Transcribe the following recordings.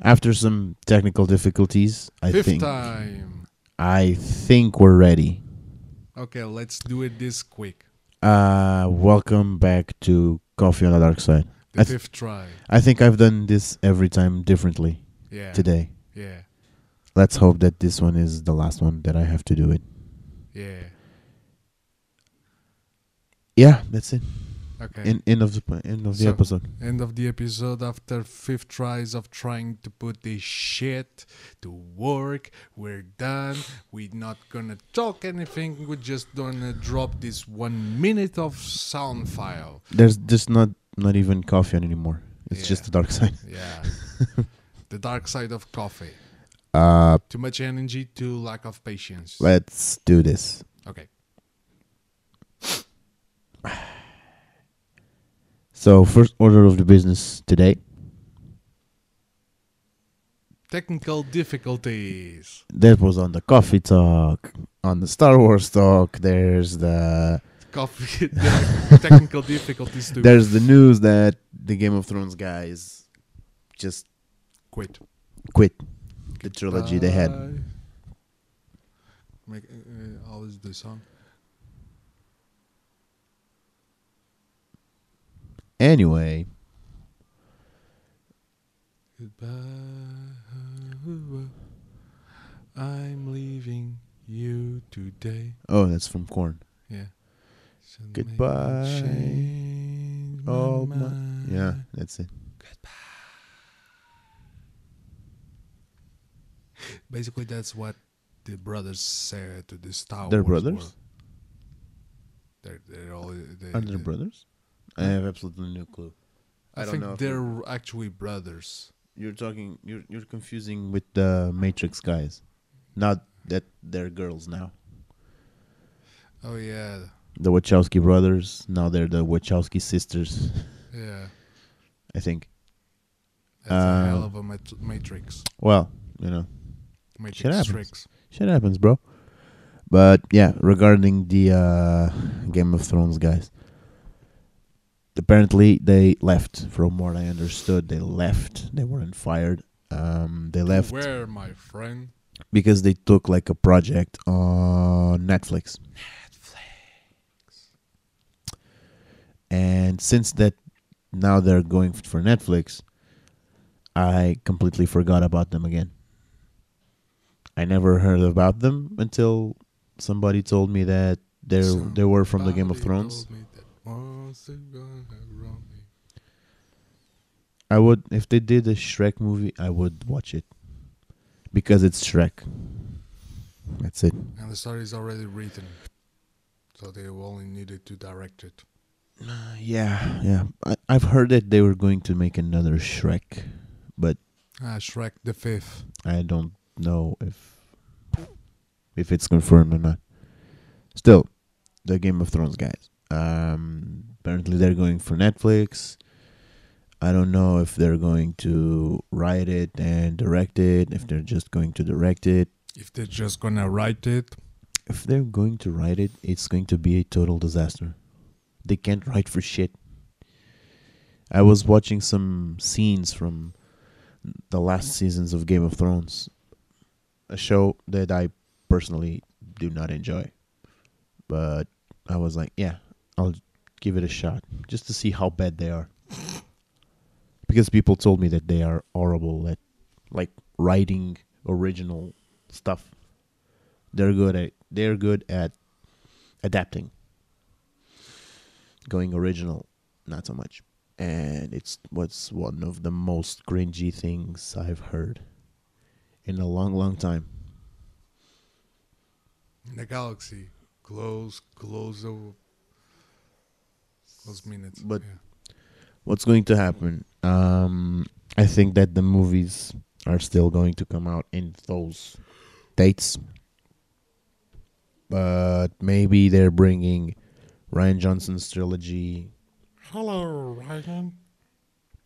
After some technical difficulties, I Fifth think time. I think we're ready. Okay, let's do it this quick. Uh, welcome back to Coffee on the Dark Side. The I th- fifth try. I think I've done this every time differently Yeah. today. Yeah. Let's hope that this one is the last one that I have to do it. Yeah. Yeah, that's it. Okay. In end of the end of the So- episode. End of the episode after fifth tries of trying to put this shit to work. We're done. We're not gonna talk anything. We're just gonna drop this one minute of sound file. There's just not not even coffee anymore. It's just the dark side. Yeah. the dark side of coffee. Uh, Too much energy, too lack of patience. let's do this. Okay. So first order of the business today. Technical difficulties. That was on the coffee talk. On the Star Wars talk, there's the Coffee. technical difficulties too. there's the news that the Game of Thrones guys just Quit. quit the trilogy they had. Bye. Make uh, always the song. Anyway, Goodbye. I'm leaving you today. oh, that's from Corn. Yeah. So Goodbye. change my Oh, my, yeah, that's it. Basically, that's what the brothers said to the Star They're Wars. brothers? world. They're, they're all. They, Are they- brothers? I have absolutely no clue. I, I don't think know they're actually brothers. You're talking. You're you're confusing with the Matrix guys. Not that they're girls now. Oh yeah, The Wachowski brothers. Now they're the Wachowski sisters. yeah. I think. That's a hell Uh, of a mat- matrix. Well, you know, Matrix happens. tricks. shit happens, bro. But yeah, regarding the uh, Game of Thrones guys, apparently they left. From what I understood, they left. They weren't fired. Um, they left Where, my friend? because they took like a project on Netflix. Netflix. And since that, now they're going for Netflix. I completely forgot about them again. I never heard about them until somebody told me that they they were from the Game of Thrones. Told me that once they're gonna wrong me. I would if they did a Shrek movie, I would watch it because it's Shrek. That's it. And the story is already written, so they only needed to direct it. Uh, yeah, yeah. I, I've heard that they were going to make another Shrek, but Ah, Shrek the Fifth. I don't know if if it's confirmed or not. Still, the Game of Thrones guys. Um, apparently they're going for Netflix. I don't know if they're going to write it and direct it. If they're just going to direct it. If they're just gonna write it, If they're going to write it, it's going to be a total disaster. They can't write for shit. I was watching some scenes from the last seasons of Game of Thrones, a show that I personally do not enjoy. But I was like, yeah, I'll give it a shot just to see how bad they are. Because people told me that they are horrible at like writing original stuff. They're good at they're good at adapting. Going original, not so much. And it's what's one of the most cringy things I've heard in a long, long time. the galaxy, glows glows o- close minutes. But- yeah. What's going to happen? Um, I think that the movies are still going to come out in those dates, but maybe they're bringing Rian Johnson's trilogy hello, Ryan.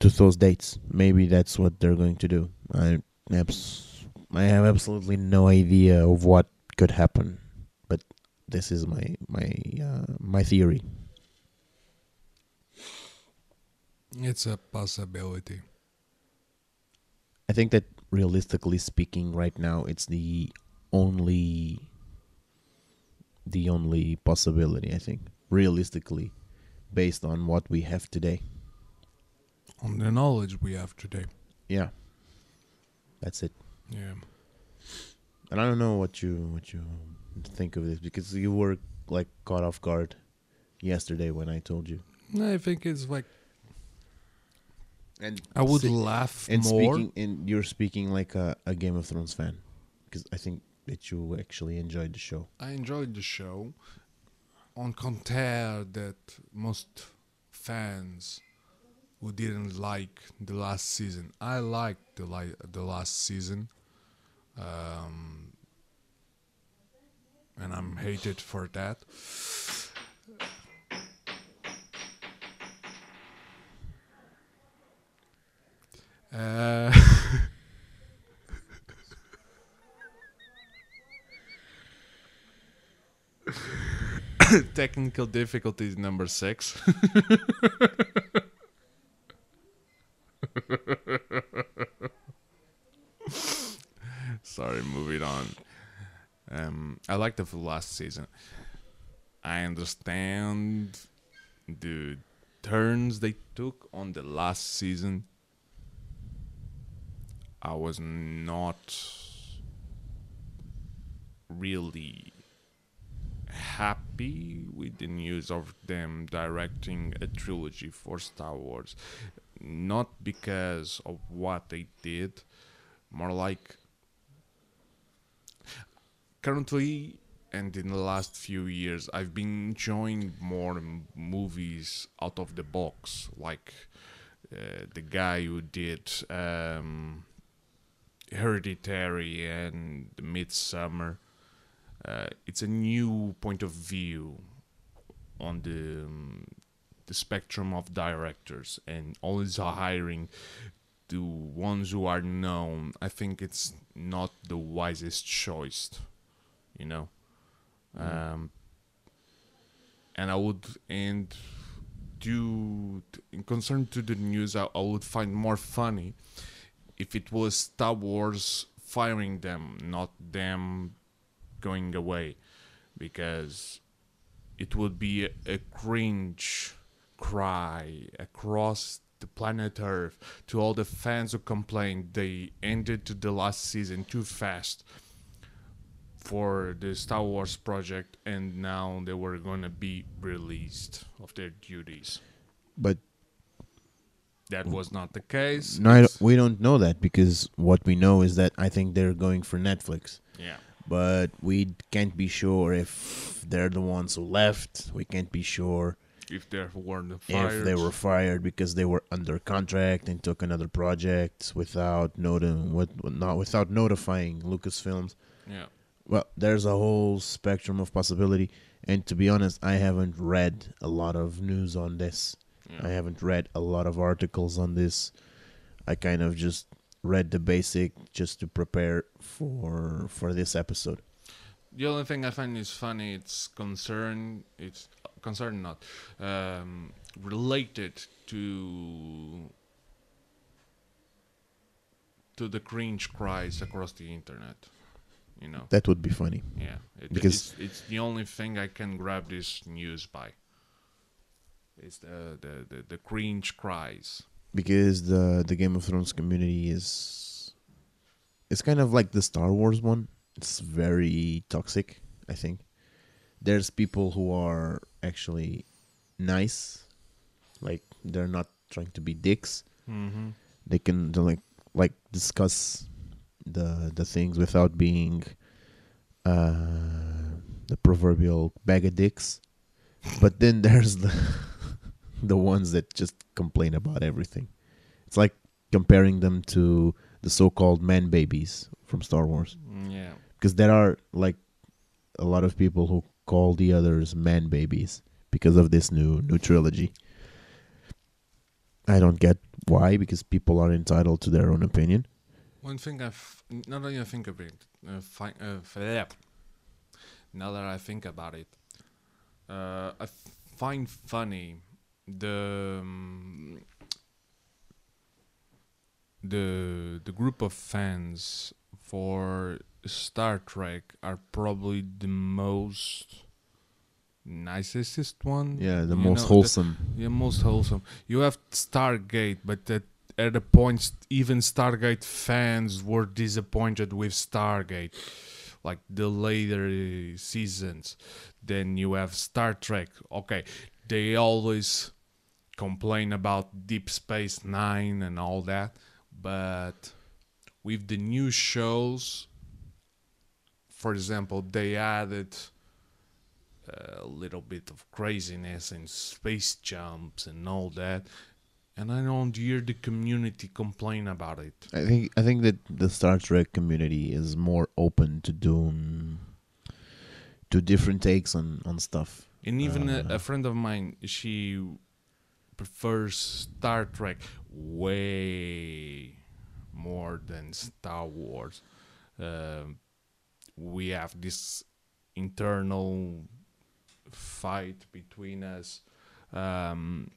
to those dates. Maybe that's what they're going to do. I abs- I have absolutely no idea of what could happen, but this is my my uh, my theory. It's a possibility. I think that realistically speaking, right now, it's the only the only possibility. I think realistically, based on what we have today. On the knowledge we have today. Yeah, that's it. Yeah. And I don't know what you what you think of this because you were like caught off guard yesterday when I told you. I think it's like And I would si- laugh and more. speaking and you're speaking like a, a Game of Thrones fan because I think that you actually enjoyed the show. I enjoyed the show. On compare that most fans who didn't like the last season, I liked the li- the last season, um, and I'm hated for that. Uh, technical difficulties number six. Sorry, moving on. Um, I liked the last season. I understand the turns they took on the last season. I was not really happy with the news of them directing a trilogy for Star Wars. Not because of what they did, more like currently and in the last few years, I've been enjoying more movies out of the box, like uh, the guy who did um, Hereditary and Midsommar. Uh, it's a new point of view on the um, the spectrum of directors, and always hiring the ones who are known. I think it's not the wisest choice, you know. Um, and I would and due to, in concern to the news, I, I would find more funny if it was Star Wars firing them, not them going away, because it would be a, a cringe cry across the planet Earth to all the fans who complained they ended to the last season too fast for the Star Wars project and now they were gonna be released of their duties. But That mm. was not the case. no, don't- we don't know that because what we know is that I think they're going for Netflix. yeah. But we can't be sure if they're the ones who left. We can't be sure If they weren't fired. if they were fired because they were under contract and took another project without noti- with, not without notifying Lucasfilms. Yeah. Well, there's a whole spectrum of possibility, and to be honest, I haven't read a lot of news on this. Yeah. I haven't read a lot of articles on this. I kind of just read the basic just to prepare for for this episode. The only thing I find is funny, it's concern, it's concern not um, related to to the cringe cries across the internet. You know, That would be funny. yeah, it, Because- it's, it's the only thing I can grab this news by. It's the the, the, the cringe cries. because the the Game of Thrones community is it's kind of like the Star Wars one. It's very toxic, I think. There's people who are actually nice, like they're not trying to be dicks. Mm-hmm. They can like like discuss the the things without being uh, the proverbial bag of dicks. But then there's the the ones that just complain about everything. It's like comparing them to the so-called man babies from Star Wars, Yeah. because there are like a lot of people who call the others man babies because of this new new trilogy. I don't get why, because people are entitled to their own opinion. One thing I f- now that I think of it, uh, fi- uh, now that I think about it, uh, I find funny the um, the the group of fans for Star Trek are probably the most nicest one. Yeah, the most know, wholesome. Yeah, most wholesome. You have Stargate, but at, at the point, even Stargate fans were disappointed with Stargate, like the later seasons. Then you have Star Trek. Okay, they always complain about Deep Space Nine and all that, but with the new shows, for example, they added a little bit of craziness and space jumps and all that. And I don't hear the community complain about it. I think I think that the Star Trek community is more open to doing to different takes on on stuff. And even a, Uh. a friend of mine, she prefers Star Trek way more than Star Wars. Um we have this internal fight between us. Um,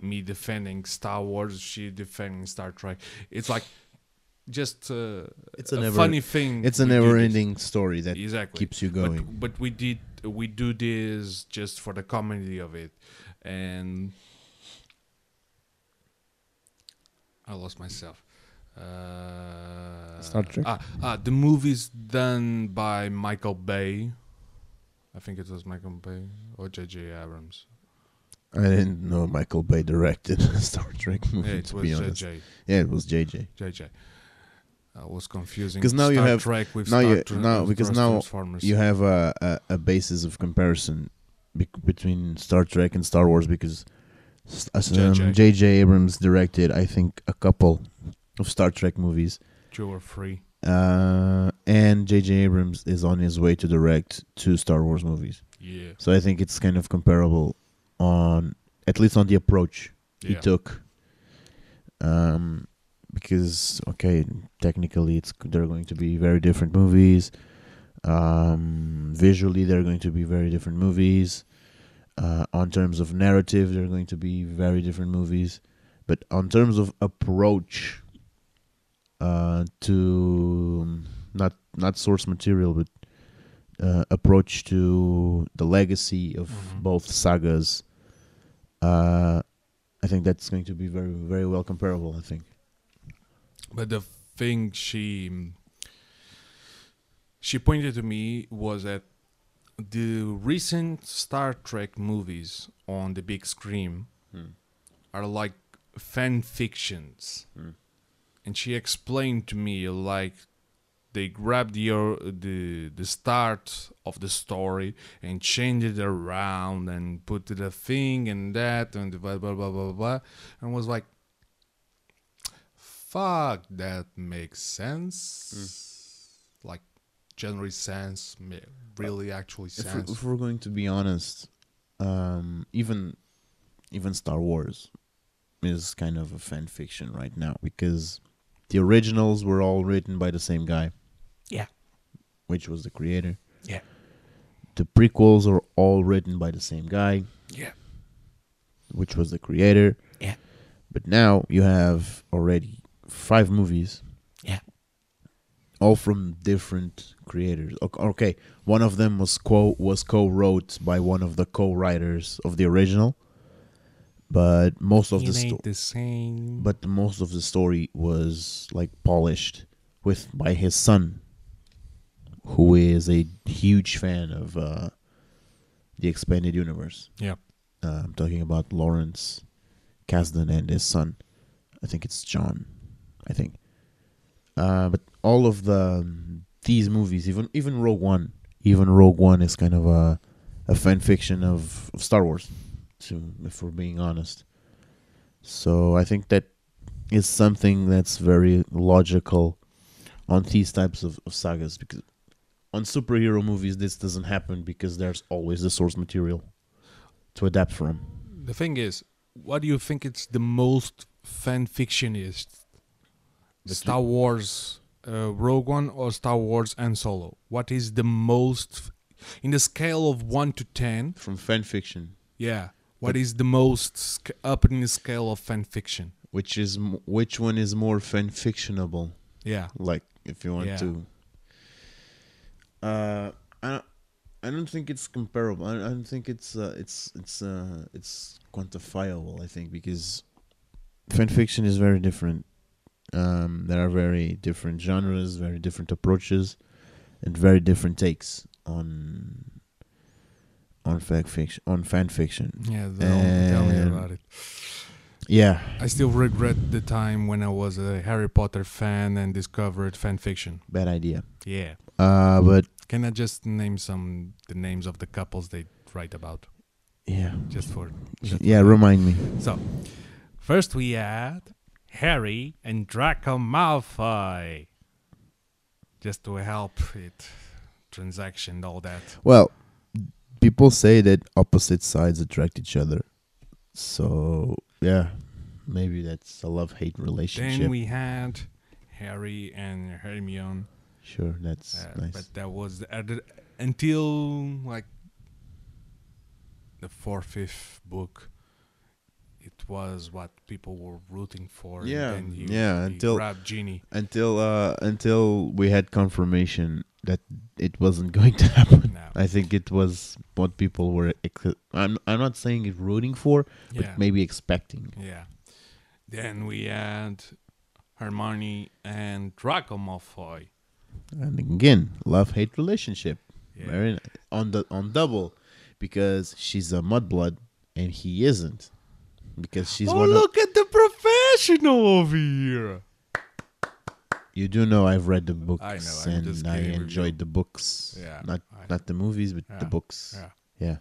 me defending Star Wars, she defending Star Trek. It's like just uh, It's a a never- funny thing. It's a we do this. never-ending story that exactly keeps you going. but, but we did we do this just for the comedy of it and i lost myself uh, Star Trek? ah, ah, the movies done by michael bay i think it was michael bay or jj abrams I didn't know Michael Bay directed a Star Trek movie. yeah, it to was be honest, jj yeah, it was JJ. jj I was confusing 'Cause now you have- Trek with now Star you- Tra- now- because now You have a, a, a basis of comparison bec- between Star Trek and Star Wars because um, JJ. J.J. Abrams directed, I think, a couple of Star Trek movies. two or three Uh, and J.J. Abrams is on his way to direct two Star Wars movies. yeah So I think it's kind of comparable on, at least on the approach he yeah took. Um, because okay, technically it's they're going to be very different movies. Um, visually, they're going to be very different movies. Uh, on terms of narrative, they're going to be very different movies. But on terms of approach, uh, to um, not not source material, but uh, approach to the legacy of Mhm. both sagas, uh, I think that's going to be very very well comparable. I think. But the thing she she pointed to me was that the recent Star Trek movies on the big screen are like fan fictions. Hmm. And she explained to me like they grabbed the the the start of the story and changed it around and put a thing and that and blah blah blah blah blah and was like fuck that makes sense like generally sense really actually If we're, sense if we're going to be honest, um, even even Star Wars is kind of a fan fiction right now because the originals were all written by the same guy. Yeah. Which was the creator. Yeah. The prequels are all written by the same guy, yeah which was the creator. Yeah. But now you have already five movies. All from different creators. Ok- Okay, one of them was co was co-wrote by one of the co-writers of the original, but most of the it sto- ain't the same but most of the story was like polished with by his son, who is a huge fan of uh, the expanded universe. yeah Uh, I'm talking about Lawrence Kasdan and his son. I think it's Jon. I think. Uh, but all of the um, these movies, even even Rogue One, even Rogue One is kind of a a fan fiction of, of Star Wars. To if we're being honest, so I think that is something that's very logical on these types of, of sagas because on superhero movies this doesn't happen because there's always the source material to adapt from. the thing is what do you think it's the most fan fictionist The star wars uh, rogue one or star wars and solo what is the most in the scale of 1 to 10 From fan fiction, yeah what is the most sc- up in the scale of fan fiction which is m- which one is more fan fictionable? Yeah. Like if you want Yeah. to. Uh, I don't, I don't think it's comparable. I, I don't think it's uh, it's it's uh, it's quantifiable. I think because fan fiction is very different. Um, there are very different genres, very different approaches, and very different takes on on fan fiction. On fan fiction, Yeah. Tell me about it. yeah, I still regret the time when I was a Harry Potter fan and discovered fan fiction. bad idea. Yeah. Uh, but Can I just name some the names of the couples they write about? yeah, Just for just yeah. for- Remind me. So, first we had Harry and Draco Malfoy. Just to help it transaction and all that. Well, people say that opposite sides attract each other. So, yeah, maybe that's a love hate relationship. Then we had Harry and Hermione. sure, that's Uh, nice. But that was the- until like the fourth, fifth book. Was what people were rooting for. Yeah, yeah, until- grabbed Ginny. until uh, until we had confirmation that it wasn't going to happen. No. I think it was what people were. Ex- I'm I'm not saying it rooting for, but Yeah, maybe expecting. yeah. Then we had Hermione and Draco Malfoy. And again, love hate relationship. Yeah. Very on the on double, because she's a mudblood and he isn't. Because she's oh, one of look at the professional over here. You do know I've read the books I know, and I enjoyed you. the books. Yeah, Not not the movies, but the books. Yeah. Yeah.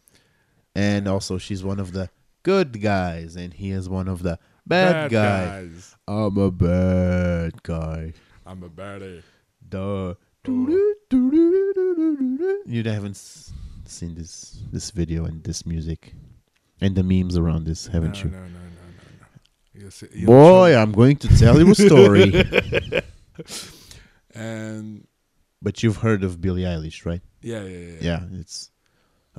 And also she's one of the good guys and he is one of the bad, guy. guys. I'm a bad guy. I'm a baddie. Duh. You haven't seen this this video and this music and the memes around this, haven't no, you? No, no, no, no, no. You see, you Boy, I'm going to tell you a story. and but you've heard of Billie Eilish, right? yeah, yeah, yeah. Yeah, it's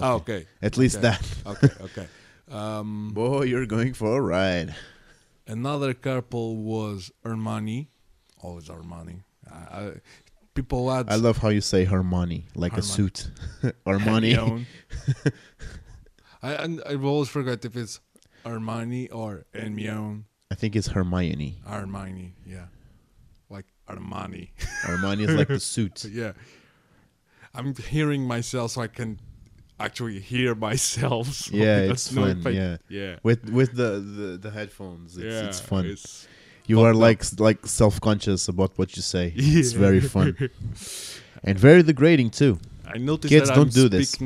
Oh, okay. at least Okay. that. Okay, okay. Um, Boy, you're going for a ride. another couple was Armani. Always Armani. I, I, people had I love how you say Hermione, like a Hermione. suit. Armani. I and I always forget if it's Armani or Hermione. I think it's Hermione. Armani, yeah, like Armani. Armani is like the suit. yeah, I'm hearing myself, so I can actually hear myself. so Yeah, it's fun. I- yeah, yeah, with with the the, the headphones, it's, yeah. it's fun. It's, you are like like self conscious about what you say. It's very fun and very degrading too. I noticed Kids that don't I'm do this.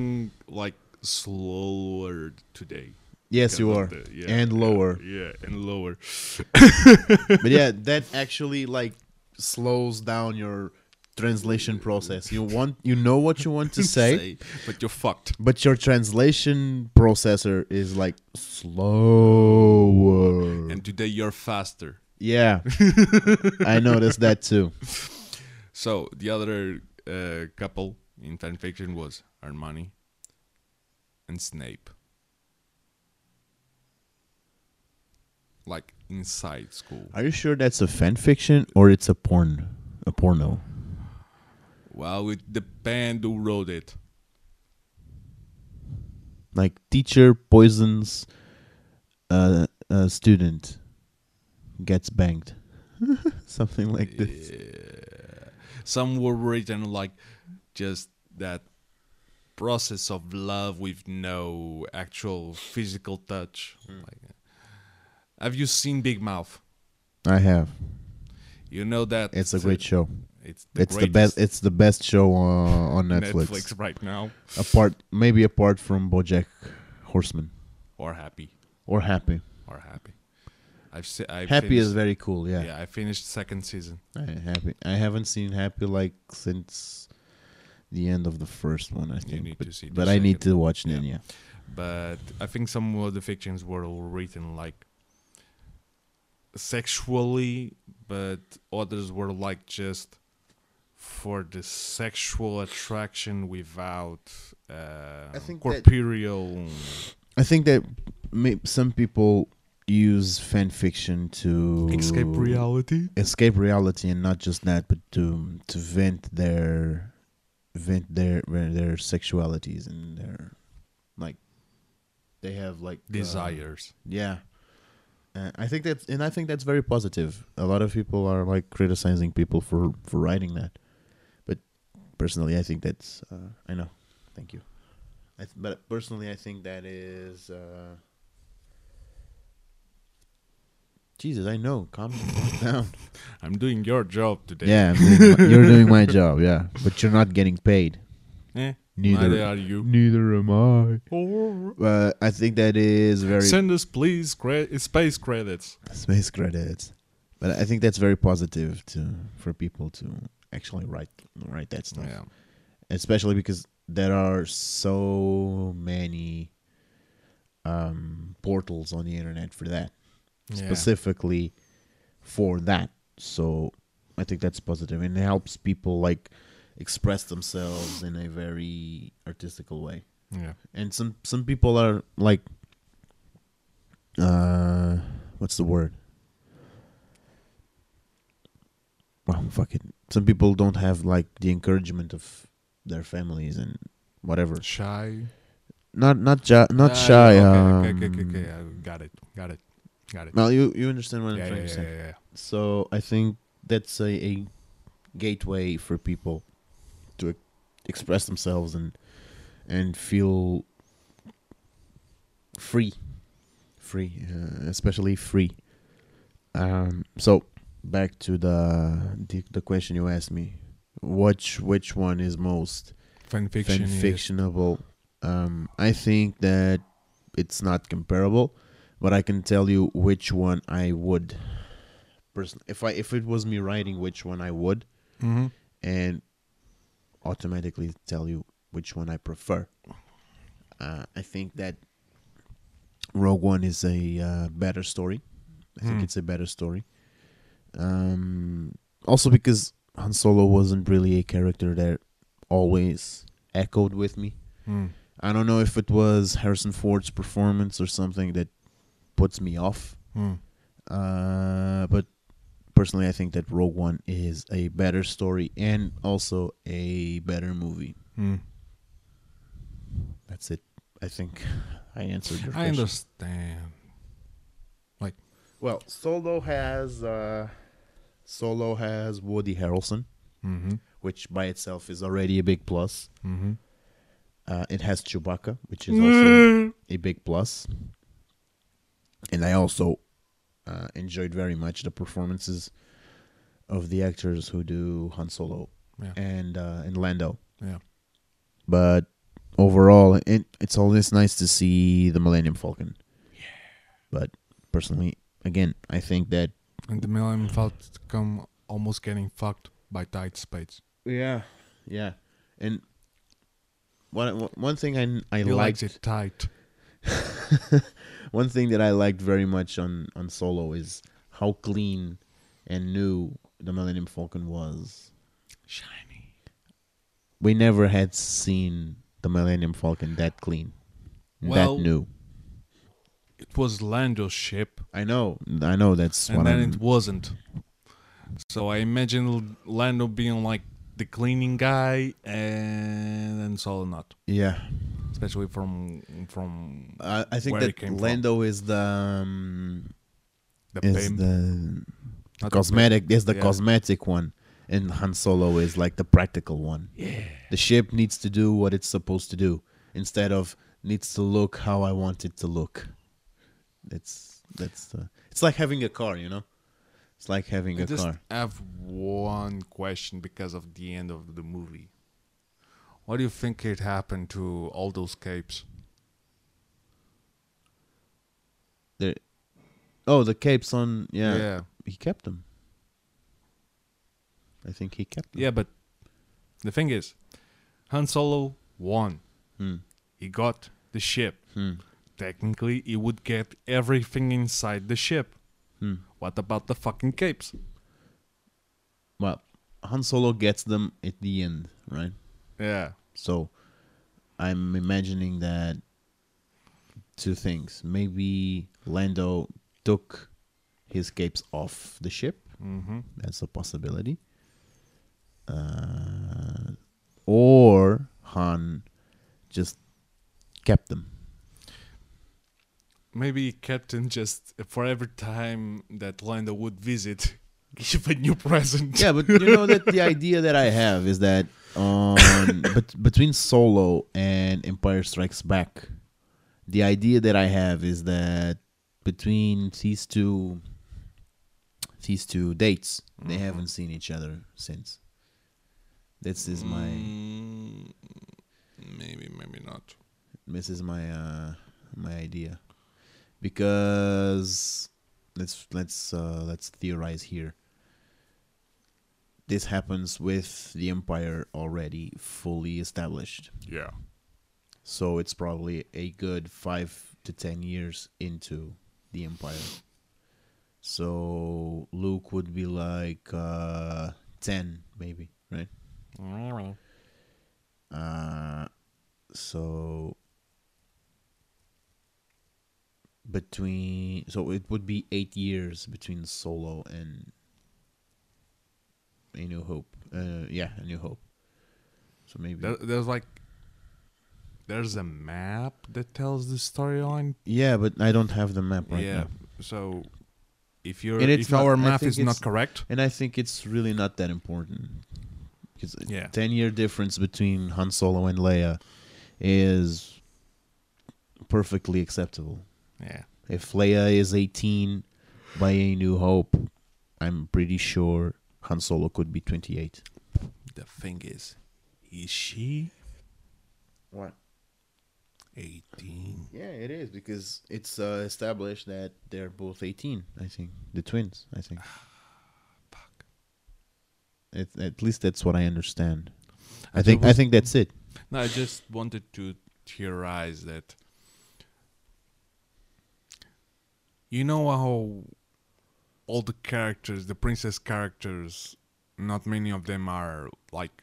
like slower today. Yes, you are, the- yeah, and yeah, lower. Yeah, and lower. but yeah, that actually like slows down your translation process. You want you know what you want to say, but you're fucked. but your translation processor is like slower. And today you're faster. yeah, I noticed that too. So the other uh, couple in fan fiction was Armani and Snape. Like inside school. Are you sure that's a fan fiction or it's a porn, a porno? Well, it depends who wrote it. Like teacher poisons a, a student, gets banged, something like this. Yeah. Some were written like just that process of love with no actual physical touch. Hmm. Like, uh, have you seen Big Mouth? I have. You know that It's a great show. It's the, It's the best. It's the best show on, on Netflix. Netflix right now. Apart, maybe apart from BoJack Horseman Or happy, or Happy. or happy. I've se- I've Happy is very cool. Yeah. yeah. I finished second season. I, happy. I haven't seen Happy like since the end of the first one. I think. need but to see but I need to watch then. Yeah. but I think some of the fictions were all written like sexually, but others were like just for the sexual attraction without uh, I think that- corporeal. I think that may, some people use fan fiction to Escape reality. escape reality, and not just that, but to to vent their vent their their sexualities and their like they have like uh, Desires. yeah. Uh, I think that's and I think that's very positive. A lot of people are like criticizing people for for writing that, but personally, I think that's uh, I know. Thank you. I th- but personally, I think that is. Uh, Jesus, I know. Calm, calm down. I'm doing your job today. Yeah, doing my- you're doing my job. Yeah, but you're not getting paid. Eh, Neither. neither are you. Neither am I. Or But I think that is very Send us, please, cre- space credits. space credits. But I think that's very positive to for people to actually write write that stuff. Yeah. Especially because there are so many um, portals on the internet for that, Yeah. specifically for that. So I think that's positive and it helps people like express themselves in a very artistical way. Yeah. and some some people are like uh what's the word well fuck it some people don't have like the encouragement of their families and whatever Shy. not not ja- not Ah, shy yeah, um, Okay, okay, okay, okay, okay. I got it. Got it. Got it. well you you understand what i'm yeah, trying to yeah, say yeah, yeah. so i think that's a, a gateway for people to express themselves and and feel free free uh, especially free um so back to the, the the question you asked me which which one is most Fan fiction. fan fictionable um i think that it's not comparable but i can tell you which one i would person if i if it was me writing which one i would Mhm. and automatically tell you which one i prefer uh, i think that rogue one is a uh, better story i think Hmm. it's a better story um also because han solo wasn't really a character that always echoed with me Mm. I don't know if it was Harrison Ford's performance or something that puts me off. Mm. Uh, but personally, I think that Rogue One is a better story and also a better movie. Mm. That's it. I think I answered your I question. understand. Like, well, Solo has uh, Solo has Woody Harrelson, Mm-hmm. which by itself is already a big plus. Mm-hmm. Uh, it has Chewbacca, which is also a big plus. And I also uh, enjoyed very much the performances of the actors who do Han Solo Yeah. and uh, and Lando. Yeah. But overall, it, it's always nice to see the Millennium Falcon. Yeah. But personally, again, I think that And the Millennium Falcon almost getting fucked by tight spades. yeah, yeah, and one one thing I I He liked likes it tight. one thing that I liked very much on on Solo is how clean and new the Millennium Falcon was. Shiny. We never had seen the Millennium Falcon that clean, Well, that new. It was Lando's ship, I know, I know. That's and what then I'm. it wasn't. So I imagine Lando being like the cleaning guy, and then Solo not, yeah, especially from from I I think that came from. Lando is the um, the is pimp. the not the cosmetic. Is the Yeah. cosmetic one, and Han Solo is like the practical one. Yeah. The ship needs to do what it's supposed to do instead of needs to look how I want it to look. It's that's uh, it's like having a car, you know. It's like having I a just car. have one question because of the end of the movie. What do you think it happened to all those capes? There, oh, the capes on yeah, yeah, He kept them. I think he kept them. Yeah, but the thing is, Han Solo won. Hmm. He got the ship. Hmm. Technically, he would get everything inside the ship. Hmm. What about the fucking capes? Well, Han Solo gets them at the end, right? Yeah. So I'm imagining that two things. Maybe Lando took his capes off the ship. Mm-hmm. That's a possibility. Uh, or Han just kept them. Maybe Captain just for every time that Lando would visit, give a new present. Yeah, but you know that the idea that I have is that on but between Solo and Empire Strikes Back, the idea that I have is that between these two these two dates, they Mhm. haven't seen each other since. This is my Mm, maybe, maybe not. this is my uh my idea because let's let's uh let's theorize here this happens with the empire already fully established. Yeah. so it's probably a good 5 to 10 years into the empire. So luke would be like uh 10 maybe right? Uh, so between so it would be eight years between Solo and A New Hope. Uh, yeah, A New Hope. So maybe There, there's like, there's a map that tells the storyline. yeah, but I don't have the map right now. yeah. now, So, if your if not- our math is not correct, and I think it's really not that important because Yeah. ten year difference between Han Solo and Leia is perfectly acceptable. yeah. If Leia is 18 by A New Hope, I'm pretty sure Han Solo could be 28. The thing is, is she What? 18? Yeah, it is because it's uh, established that they're both 18, I think. The twins, I think. Fuck. It, at least that's what I understand. I I think I think that's it. No, I just wanted to theorize that. You know how all the characters, the princess characters, not many of them are like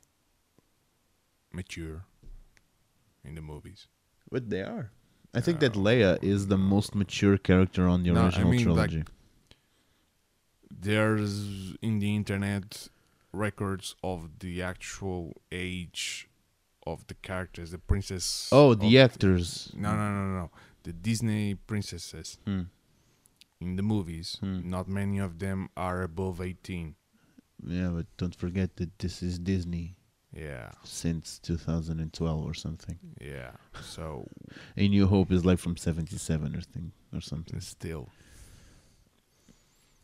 mature in the movies. But they are. I think that Leia is the most mature character on the No, I original mean, like, trilogy. There's in the internet records of the actual age of the characters, the princess. oh, the actors. No, no, no, no. The Disney princesses Hmm. In the movies, Hmm. not many of them are above 18. Yeah, but don't forget that this is Disney Yeah, since 2012 or something. yeah. So A New Hope is like from 77 or thing or something. still,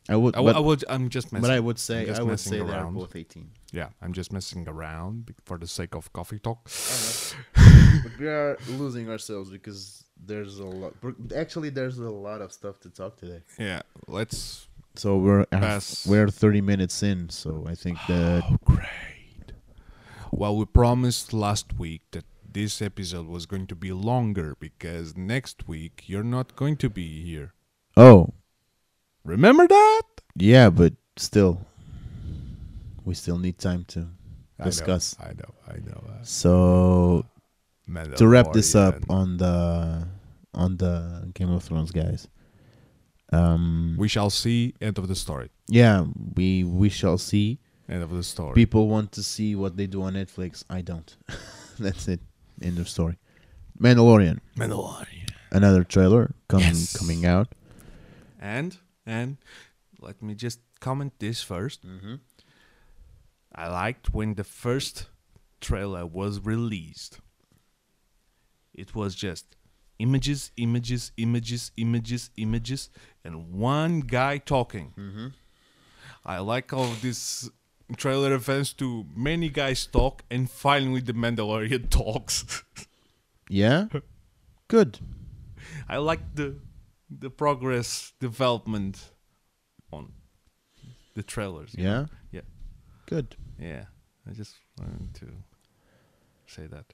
I would, I, w- but, I would. I'm just messing. but I would say I would say they're both 18. yeah, I'm just messing around for the sake of coffee talk. but we are losing ourselves because there's a lot. Actually, there's a lot of stuff to talk today. Yeah, let's. So we're Pass. we're 30 minutes in. So I think that Oh, great. Well, we promised last week that this episode was going to be longer because next week you're not going to be here. oh Remember that? yeah, but still, we still need time to I know, discuss. I know, I know. So to wrap this up on the on the Game of Thrones guys. Um we shall see. End of the story. yeah, we we shall see. End of the story. People want to see what they do on Netflix. I don't. That's it. End of story. Mandalorian. Mandalorian. Another trailer coming Yes. coming out. And and let me just comment this first. Mm-hmm. I liked when the first trailer was released. It was just images, images, images, images, images, and one guy talking. Mm-hmm. I like how this trailer events to many guys talk, and finally the Mandalorian talks. Yeah. Good. I like the the progress development on the trailers. you know? Yeah. Yeah. Good. Yeah, I just wanted to say that.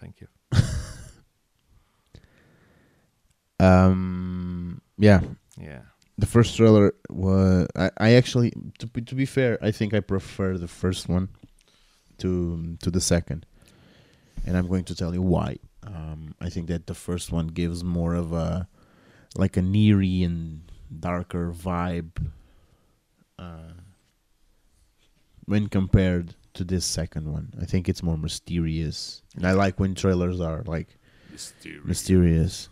Thank you. Um. Yeah. Yeah. The first trailer was. I, I actually, to be, to be fair, I think I prefer the first one to to the second, and I'm going to tell you why. Um, I think that the first one gives more of a like an eerie and darker vibe uh, when compared to this second one. I think it's more mysterious, and I like when trailers are like Mysterious. mysterious.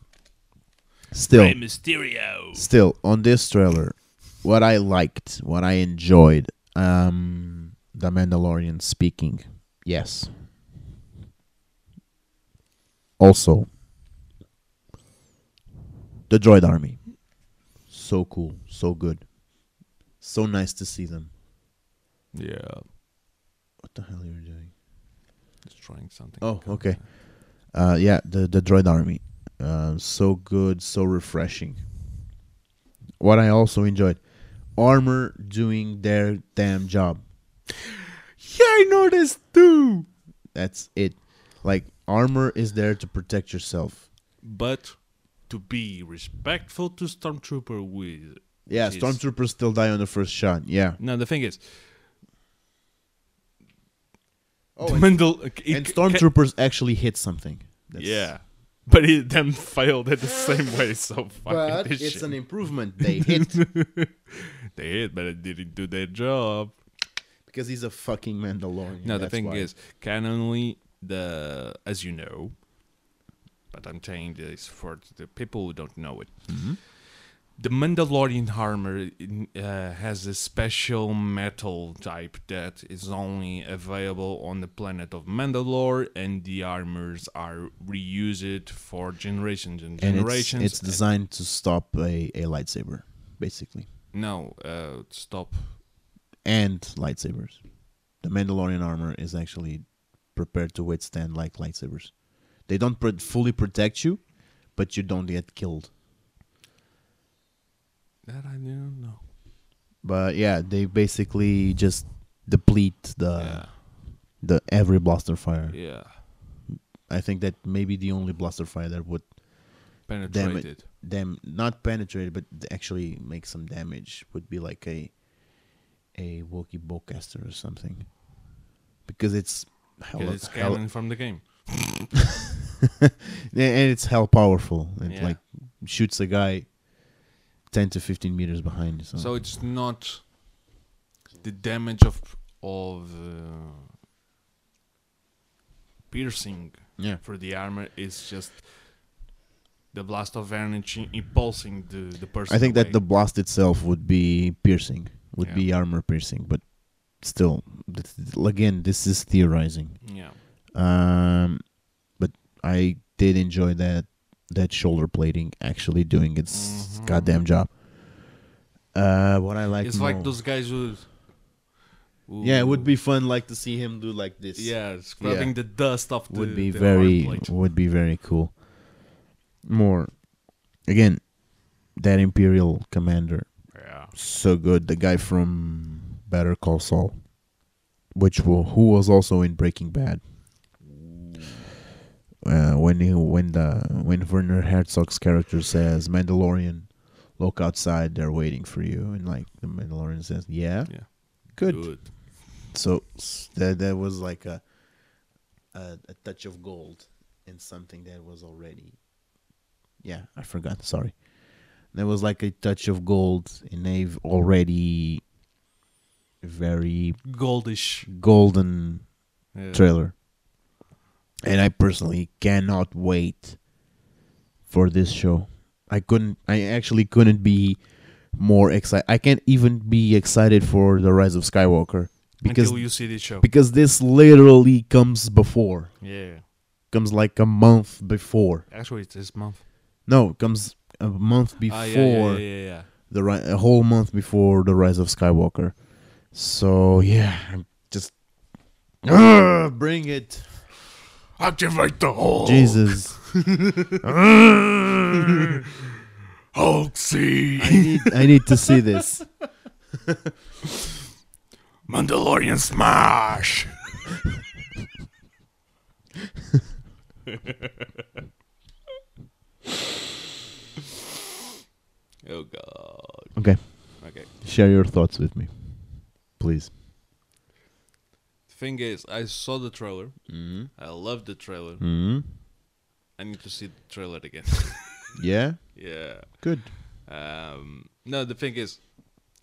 Still, Rey Mysterio. still on this trailer, what I liked, what I enjoyed, um, the Mandalorian speaking, yes. Also, the droid army, so cool, so good, so nice to see them. Yeah. What the hell are you doing? Just trying something. Oh, okay. Uh, yeah, the the droid army, uh, so good, so refreshing. What I also enjoyed, armor doing their damn job. Yeah, I noticed too. That's it. Like armor is there to protect yourself. But to be respectful to Stormtrooper with Yeah, stormtroopers still die on the first shot. Yeah. Now the thing is, Oh, and, it and ca- stormtroopers actually hit something. That's- yeah, but it then failed at the same way. So fucking but it's shit. an improvement. They hit they hit, but it didn't do their job. because he's a fucking Mandalorian. No, the thing why. is, canonly, the as you know, but I'm saying this for the people who don't know it. Mm-hmm. The Mandalorian armor uh, has a special metal type that is only available on the planet of Mandalore, and the armors are reused for generations and and it's, generations. it's designed to stop a, a lightsaber, basically. no, uh, stop. and lightsabers. The Mandalorian armor is actually prepared to withstand like lightsabers. They don't pr- fully protect you, but you don't get killed. That I don't know. But yeah, they basically just deplete the yeah, the every blaster fire. yeah, I think that maybe the only blaster fire that would penetrated. them not penetrate but actually make some damage would be like a a Wookiee bowcaster or something. Because it's hell, Because it's canon from the game. And it's hell powerful. It Yeah. like shoots a guy ten to fifteen meters behind. you, So, So it's not the damage of of uh, piercing yeah, for the armor is just the blast of energy impulsing the the person. I think that the blast itself would be piercing, would Yeah. be armor piercing, but still, again, this is theorizing. yeah Um, but I did enjoy that that shoulder plating actually doing its Mhm. goddamn job. Uh, what I like, it's like those guys who. who- Yeah, it would be fun, like to see him do like this. Yeah, scrubbing the dust off the would be very would be very cool. More, again, that Imperial commander, Yeah. so good. The guy from Better Call Saul, which will, who was also in Breaking Bad. Uh, when he when the when Werner Herzog's character says Mandalorian, look outside, they're waiting for you, and like the Mandalorian says, yeah, Yeah. good. Good. So that that was like a, a a touch of gold in something that was already. Yeah, I forgot. Sorry. There was like a touch of gold in a already very Goldish. golden Yeah. trailer. And I personally cannot wait for this show. I couldn't I actually couldn't be more excited. I can't even be excited for the Rise of Skywalker because Until you see this show. because this literally comes before yeah. comes like a month before Actually, it's this month. no it comes a month before Ah, yeah, yeah, yeah, yeah, the ri- a whole month before the rise of skywalker so yeah I'm just Ah, bring it Activate the Hulk. jesus Hulk C. i need i need to see this Mandalorian smash. oh god. okay Okay. share your thoughts with me please Thing is, I saw the trailer. mm-hmm. I loved the trailer. Mm-hmm. I need to see the trailer again. yeah yeah. good Um, no, the thing is,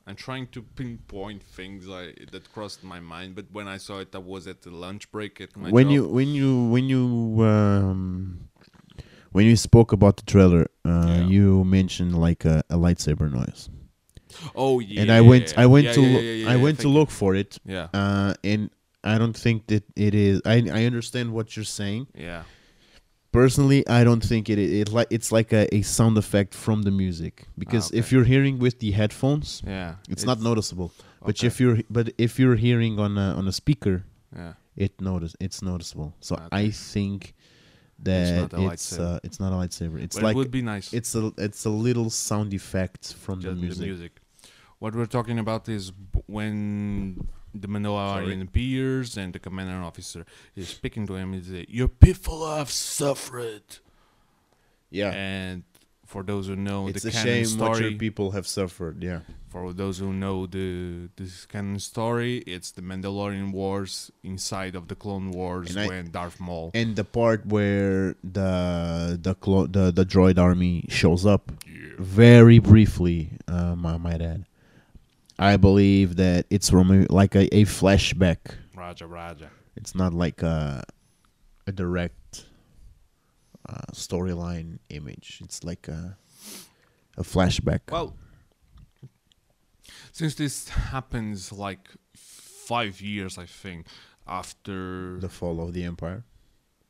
I'm trying to pinpoint things I, that crossed my mind, but when I saw it, I was at the lunch break at my when job. you when you when you um when you spoke about the trailer, uh, Yeah. you mentioned like a, a lightsaber noise, oh yeah, and I went I went Yeah, to yeah, loo- yeah, yeah, I went to look for it, Yeah, uh, and I don't think that it is. I I understand what you're saying. yeah, Personally, I don't think it it, like it's like a, a sound effect from the music because if okay. you're hearing with the headphones, yeah. it's, not noticeable. But if you're but if you're hearing on a, on a speaker, yeah, it notice it's noticeable. So Okay. I think that not a it's lightsaber. uh, it's not a lightsaber. It's but like it would be nice. it's a it's a little sound effect from the just music. What we're talking about is b- when the Mandalorian appears and the commander officer is speaking to him. He that your people have suffered, Yeah, and for those who know it's the a canon shame what story, your people have suffered. Yeah, for those who know the this canon story, it's the Mandalorian Wars inside of the Clone Wars And I- when Darth Maul. and the part where the the clo- the the droid army shows up Yeah. very briefly, um, I might add. I believe that it's like a, a flashback. Raja Raja. It's not like a a direct uh, storyline image. It's like a a flashback. Well, since this happens like five years, I think, after. the fall of the empire.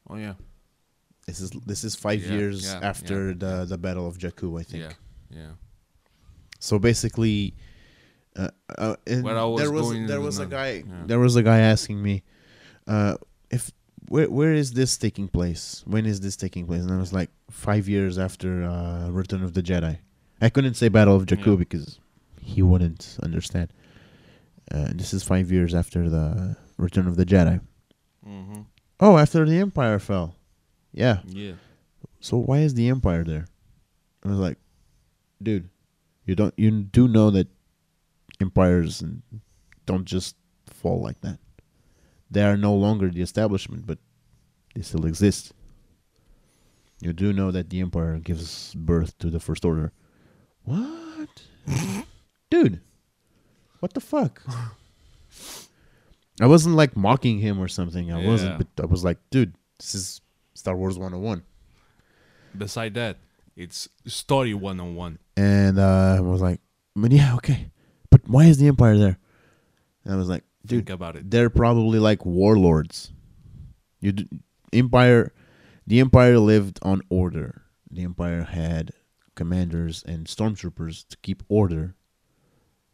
oh yeah, This is this is five Yeah, years yeah, after yeah, the the battle of Jakku, I think. yeah, yeah. So basically, uh, uh, was there was there was a guy yeah. there was a guy asking me, uh, if where where is this taking place? When is this taking place? And I was like five years after uh, Return of the Jedi. I couldn't say Battle of Jakku Yeah. because he wouldn't understand. Uh, this is five years after the Return of the Jedi. Mm-hmm. Oh, after the Empire fell. Yeah. Yeah. So why is the Empire there? I was like, dude, you don't you do know that empires don't just fall like that. They are no longer the establishment, but they still exist. You do know that the Empire gives birth to the First Order. What? dude, what the fuck? I wasn't like mocking him or something. I wasn't, but I was like, dude, this is Star Wars 101. Beside that, it's story one on one. And uh, I was like, but yeah, okay. But why is the Empire there? And I was like, dude, Think about it. they're probably like warlords. You d- Empire, the Empire lived on order. The Empire had commanders and stormtroopers to keep order.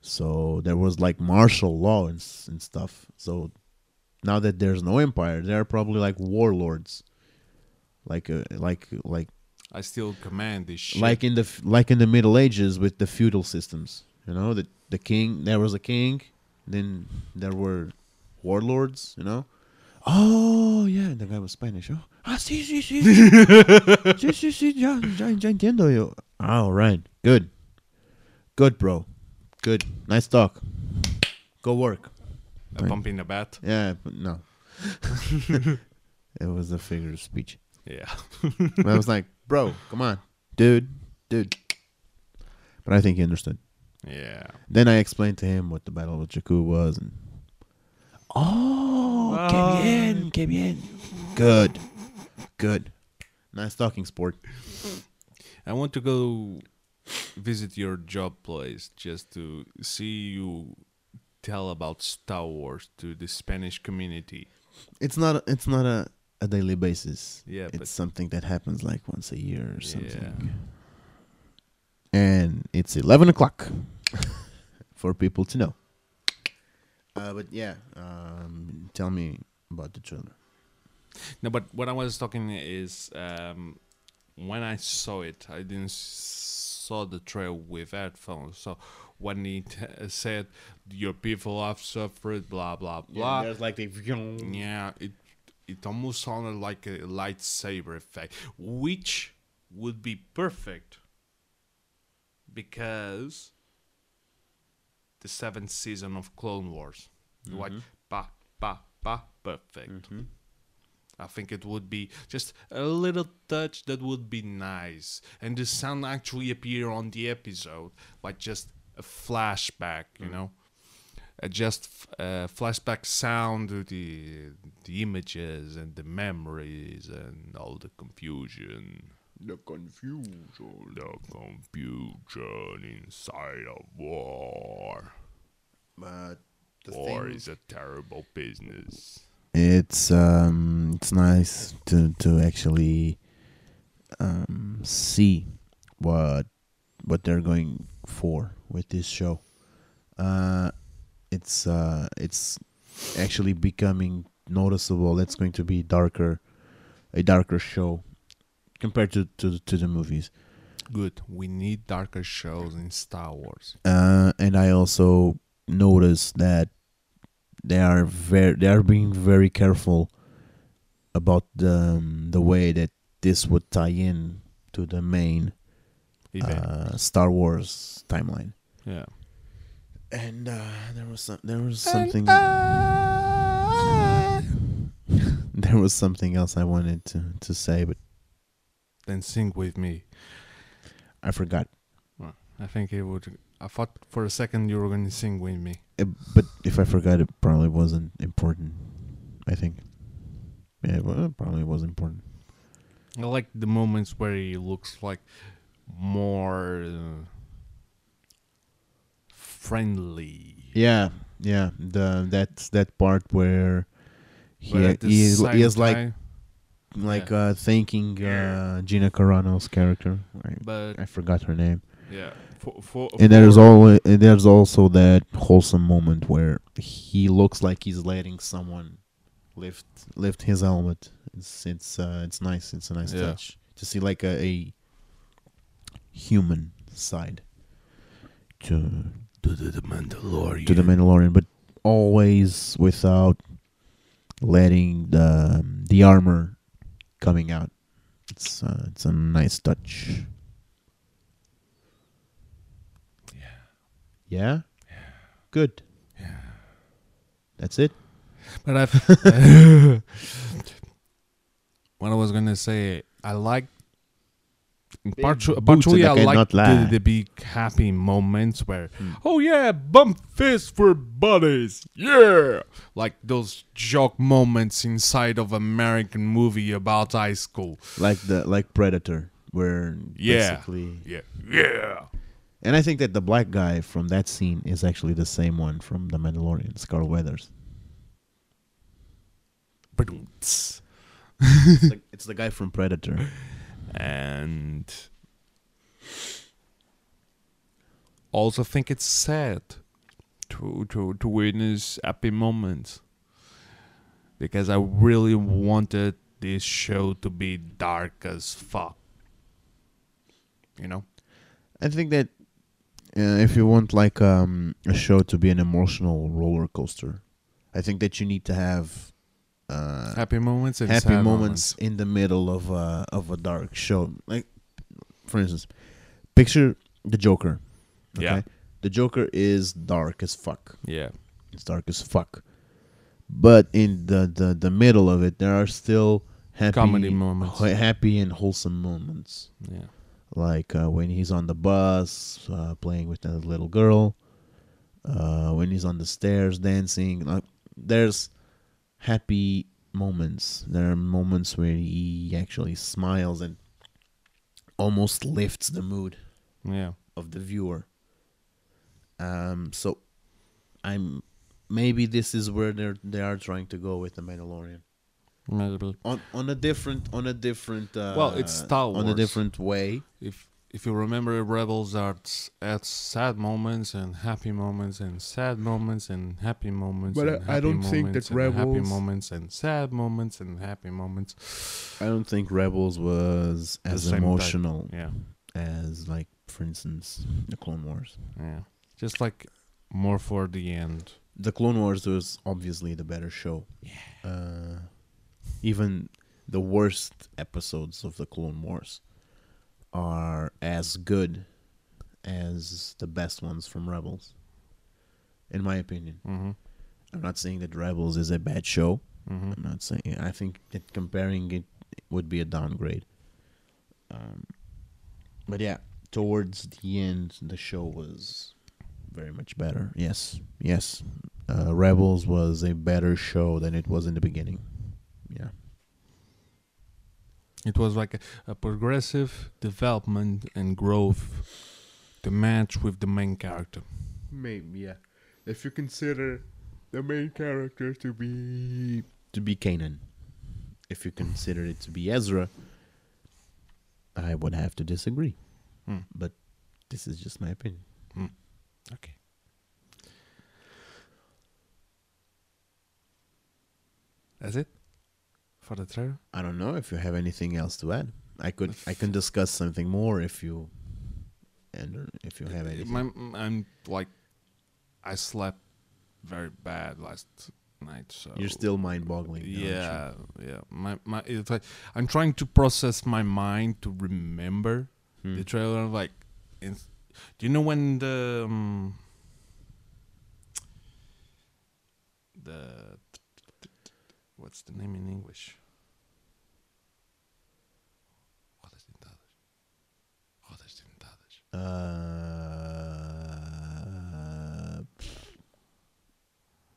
So there was like martial law and, and stuff. So now that there's no Empire, they're probably like warlords. Like uh, like like I still command this shit. like in the like in the Middle Ages with the feudal systems. You know, the the king there was a king, then there were warlords. You know. Oh yeah, the guy was Spanish. Oh, ah sí sí sí sí sí sí ya ya ya entiendo yo. All right, good, good bro, good, nice talk. Go work. a bump in the bat. Yeah, but no. it was a figure of speech. Yeah. I was like, bro, come on, dude, dude. But I think he understood. Yeah. Then I explained to him what the Battle of Jakku was, and oh, que bien, que bien, good, good, nice talking sport. I want to go visit your job place just to see you tell about Star Wars to the Spanish community. It's not, a, it's not a, a daily basis. Yeah, it's but something that happens like once a year or something. Yeah. And it's eleven o'clock for people to know. Uh, but yeah, um, tell me about the trailer. no, but what I was talking is um, when I saw it, I didn't saw the trailer with headphones. So when he t- said your people have suffered, blah blah blah. there's like the Yeah, it it almost sounded like a lightsaber effect, which would be perfect because the seventh season of Clone Wars, like ba ba ba perfect. I think it would be just a little touch that would be nice, and the sound actually appear on the episode, like just a flashback, you know, uh, just f- uh, flashback sound to the the images and the memories and all the confusion. The confusion. The confusion inside of war. But the War thing is a terrible business. it's um it's nice to to actually um see what what they're going for with this show. Uh it's uh it's actually becoming noticeable. It's going to be darker a darker show compared to to, to the movies. Good. We need darker shows in Star Wars. uh, and I also noticed that they are very they are being very careful about the um, the way that this would tie in to the main uh, Star Wars timeline. yeah. And uh, there was some, there was something there was something else I wanted to to say, but Then sing with me. I forgot. I think it would. I thought for a second you were going to sing with me. Uh, but if I forgot, it probably wasn't important. I think. Yeah, well, it probably was important. I like the moments where he looks like more uh, friendly. Yeah, yeah. The that's that part where he he, is- he is like like yeah. uh thanking uh Gina Carano's character. I, but I forgot her name. yeah, for, for, And there's for- all and there's also that wholesome moment where he looks like he's letting someone lift lift his helmet. It's it's uh it's nice. It's a nice Yeah. touch to see like a, a human side to to the, the Mandalorian. to the Mandalorian, but always without letting the the armor coming out. It's uh, it's a nice touch. Yeah. Yeah. Good. Yeah. That's it. But I've. what I was gonna say, I like. Partially, boots partially that I like the, the big happy moments where, Hmm. oh yeah, bump fists for buddies, yeah, like those joke moments inside of American movie about high school, Like the like Predator, where Yeah. basically, yeah, yeah. and I think that the black guy from that scene is actually the same one from the Mandalorian, Carl Weathers. It's, the, it's the guy from Predator. and also think it's sad to to to witness happy moments because I really wanted this show to be dark as fuck. You know? I think that uh, if you want like um, a show to be an emotional roller coaster, I think that you need to have uh, Happy moments and happy sad moments in the middle of a of a dark show. Like, for instance, picture the Joker. Yeah. the Joker is dark as fuck. Yeah. It's dark as fuck. But in the the, the middle of it, there are still happy Comedy moments. ha- happy and wholesome moments Yeah. like uh, when he's on the bus uh, playing with that little girl, uh, when he's on the stairs dancing. Like there's happy moments. There are moments where he actually smiles and almost lifts the mood Yeah. of the viewer. Um, so I'm maybe this is where they're they are trying to go with the Mandalorian Maybe. on on a different on a different uh, Well, it's Star Wars. on a different way. if if you remember rebels are s- at sad moments and happy moments and sad moments and happy moments But and I- I don't think moments that and happy Rebels- moments and sad moments and happy moments I don't think Rebels was The as same type. emotional yeah as like for instance the Clone Wars. yeah just like more for the end The Clone Wars was obviously the better show. Yeah. Uh, even the worst episodes of the Clone Wars are as good as the best ones from Rebels. In my opinion. mm-hmm. I'm not saying that Rebels is a bad show. Mm-hmm. I'm not saying. I think that comparing it would be a downgrade. Um, but yeah, towards the end, the show was very much better. Yes, yes. Uh, Rebels was a better show than it was in the beginning. Yeah. It was like a, a progressive development and growth to match with the main character. Maybe yeah. If you consider the main character to be to be Kanan, if you consider it to be Ezra, I would have to disagree. Hmm. But this is just my opinion. Okay. That's it for the trailer. I don't know if you have anything else to add. I could I can discuss something more if you and uh, if you have anything. My, I'm like, I slept very bad last night, so You're still mind-boggling. yeah, yeah. My my, it's like I'm trying to process my mind to remember Hmm. the trailer. Like, in, do you know when the um, the what's the name in English? Wat is het in het Duits? Wat is het in het Duits? Uh,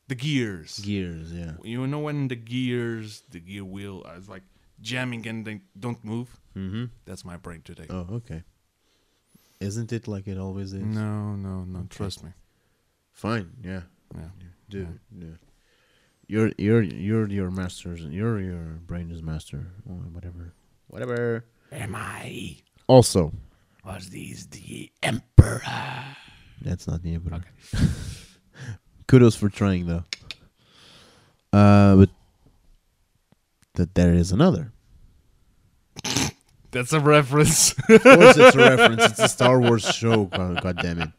The gears. gears, yeah. You know when the gears, the gear wheel, is like jamming and they don't move. Mm-hmm. That's my brain today. Oh, okay. Isn't it like it always is? No, no, no. Trust me. Fine, yeah. Yeah. Dude, yeah. You're you're you're your masters. You're your brain is master. Or whatever. Whatever. Am I? Also, Was this the emperor? that's not the emperor. Okay. Kudos for trying though. Uh, but that there is another. That's a reference. Of course, it's a reference. It's a Star Wars show. God, God damn it!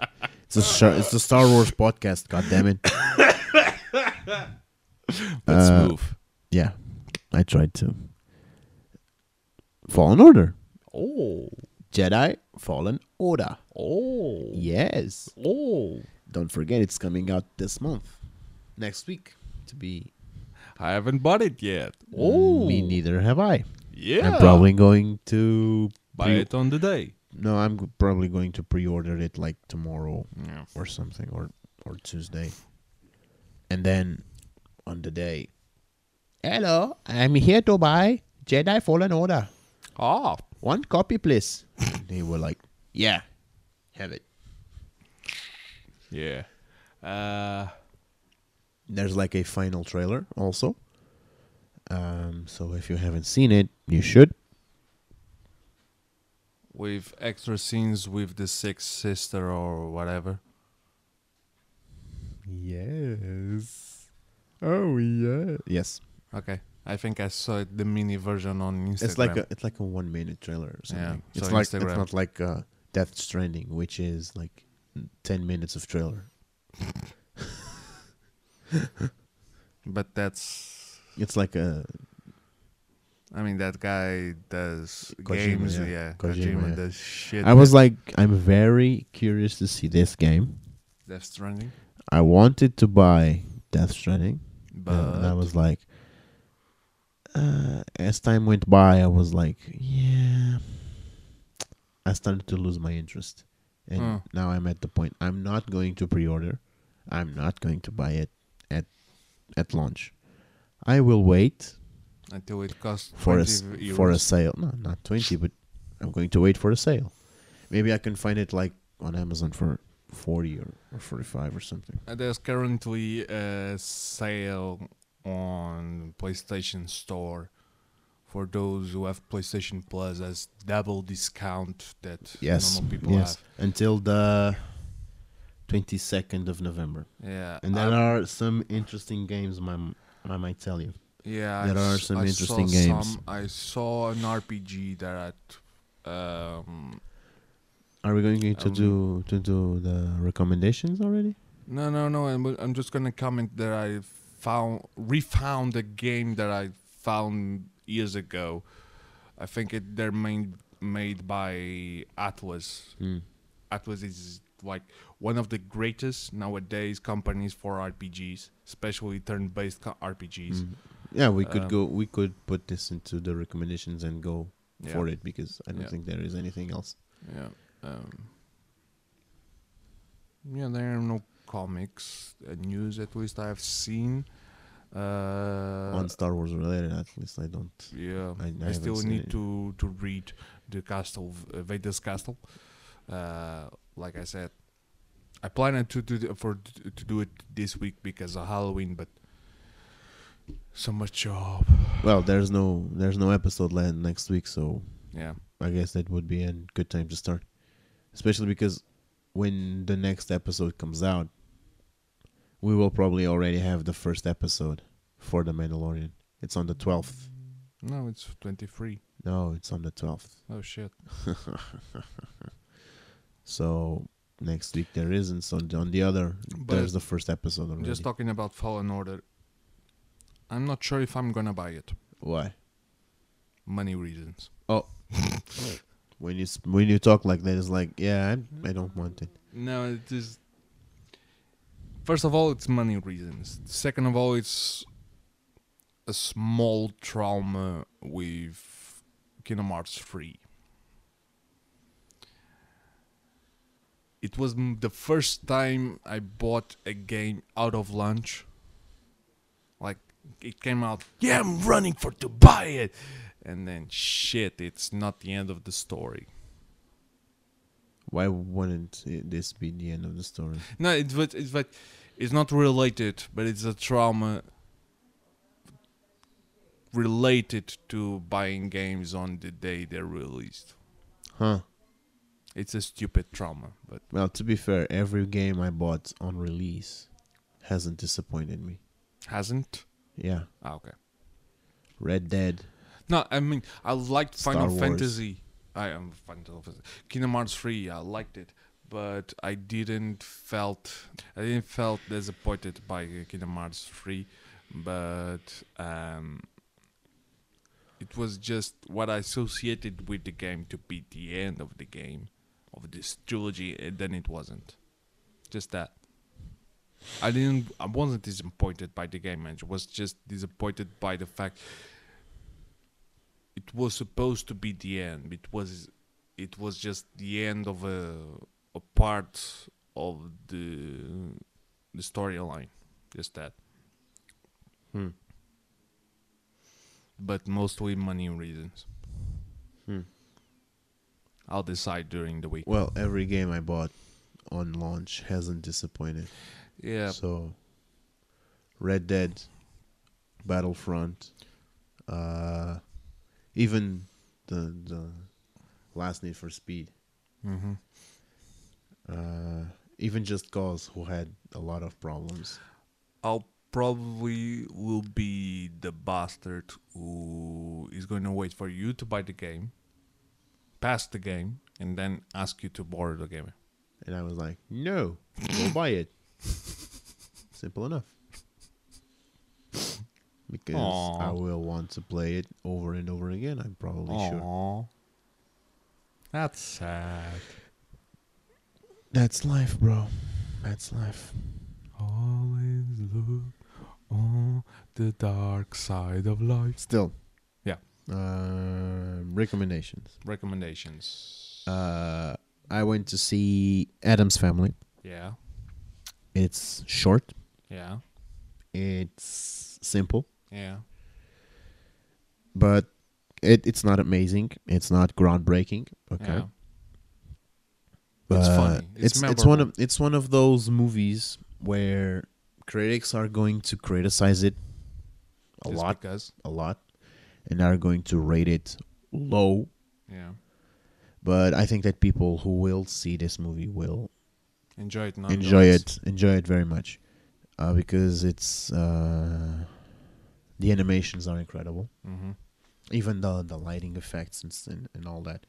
It's a it's a Star Wars podcast. God damn it! Let's Uh, move. Yeah, I tried to. Fallen Order. Oh, Jedi Fallen Order. oh, Yes. oh. Don't forget, it's coming out this month. Next week, to be. I haven't bought it yet. Oh, Me neither have I. Yeah, I'm probably going to. buy pre- it on the day. No, I'm probably going to pre-order it like tomorrow Yeah. or something, or or Tuesday, and then on the day. Hello, I'm here to buy Jedi Fallen Order. Ah, One copy, please. they were like, "Yeah, have it." yeah. Uh, There's like a final trailer also. Um, so if you haven't seen it, you should. with extra scenes with the sixth sister or whatever. Yes. Oh yeah. Yes. Okay. I think I saw it, the mini version on Instagram. It's like a it's like a one minute trailer or something. so it's like Instagram. it's not like uh, Death Stranding, which is like ten minutes of trailer. but that's It's like a I mean that guy does Kojima, games, yeah. yeah. Kojima, Kojima, yeah. does shit. I was like I'm very curious to see this game. Death Stranding, I wanted to buy Death Stranding, but and I was like, uh, as time went by, I was like, yeah. I started to lose my interest, and Huh. now I'm at the point I'm not going to pre-order. I'm not going to buy it at at launch. I will wait until it costs for a euros. for a sale. No, not twenty, but I'm going to wait for a sale. Maybe I can find it like on Amazon for forty or, or forty-five or something. Uh, There's currently a sale on PlayStation Store for those who have PlayStation Plus as double discount that Yes, normal people yes. Until the twenty second of November. Yeah, and there I- are some interesting games. My I might tell you. yeah. there I are some I interesting games. Some, I saw an RPG that um Are we going to Um, do to do the recommendations already? No, no, no. I'm, I'm just gonna comment that I found refound a game that I found years ago. I think it they're made made by Atlus. Mm. Atlus is like one of the greatest nowadays companies for RPGs, especially turn-based co- RPGs. Mm. Yeah, we could Um, go. We could put this into the recommendations and go Yeah. for it because I don't Yeah. think there is anything else. Yeah. Um, yeah, there are no comics uh, news at least I have seen. Uh, On Star Wars related, at least I don't. yeah, I- I I, still need it. to to read the castle, uh, Vader's castle. Uh, like I said, I planned to do for to do it this week because of Halloween, but so much job. Well, there's no there's no episode land next week, so Yeah, I guess that would be a good time to start. Especially because when the next episode comes out, we will probably already have the first episode for The Mandalorian. It's on the 12th. no, it's twenty three. No, it's on the 12th. Oh shit. So next week there isn't. So on the other, But there's the first episode already. Just talking about Fallen Order. I'm not sure if I'm gonna buy it. Why? Money reasons. Oh. When you when you talk like that, it's like, yeah, I, I don't mm-hmm. want it. No, it is. First of all, it's money reasons. Second of all, it's a small trauma with Kingdom Hearts 3. It was m- the first time I bought a game out of lunch. Like, it came out, yeah, I'm running for to buy it. And then, shit, it's not the end of the story. Why wouldn't it, this be the end of the story? No, it's but it's but it's not related, but it's a trauma related to buying games on the day they're released. Huh? It's a stupid trauma, but Well, to be fair, every game I bought on release hasn't disappointed me. hasn't. Yeah, Ah, okay. Red Dead. No, I mean I liked Star Final Wars. Fantasy. I am Final Fantasy. Kingdom Hearts 3, I liked it, but I didn't felt I didn't felt disappointed by Kingdom Hearts 3, but um it was just what I associated with the game to be the end of the game of this trilogy and then it wasn't. Just that. I didn't I wasn't disappointed by the game, I was just disappointed by the fact it was supposed to be the end. It was it was just the end of a a part of the the storyline. Just that. Hmm. But mostly money reasons. Hmm. I'll decide during the week. Well, every game I bought on launch hasn't disappointed. Yeah. So, Red Dead, Battlefront, uh, even the the last Need for Speed, Mm-hmm. uh, even Just Cause, who had a lot of problems. I'll probably will be the bastard who is going to wait for you to buy the game, pass the game, and then ask you to borrow the game. And I was like, no, go buy it. Simple enough. Because Aw. I will want to play it over and over again, I'm probably sure. That's sad. That's life, bro. That's life. Always look on the dark side of life. Still. Yeah. Uh, recommendations. Recommendations. Uh, I went to see Addams Family. yeah. It's short. Yeah. It's simple, Yeah. but it, it's not amazing. It's not groundbreaking. Okay. Yeah. It's funny. It's it's it's one of it's one of those movies where critics are going to criticize it a Just lot, because. a lot, and are going to rate it low. Yeah. But I think that people who will see this movie will Enjoy it. enjoy it, enjoy it very much, uh, because it's uh, the animations are incredible. Mhm. Even the the lighting effects and and, and all that,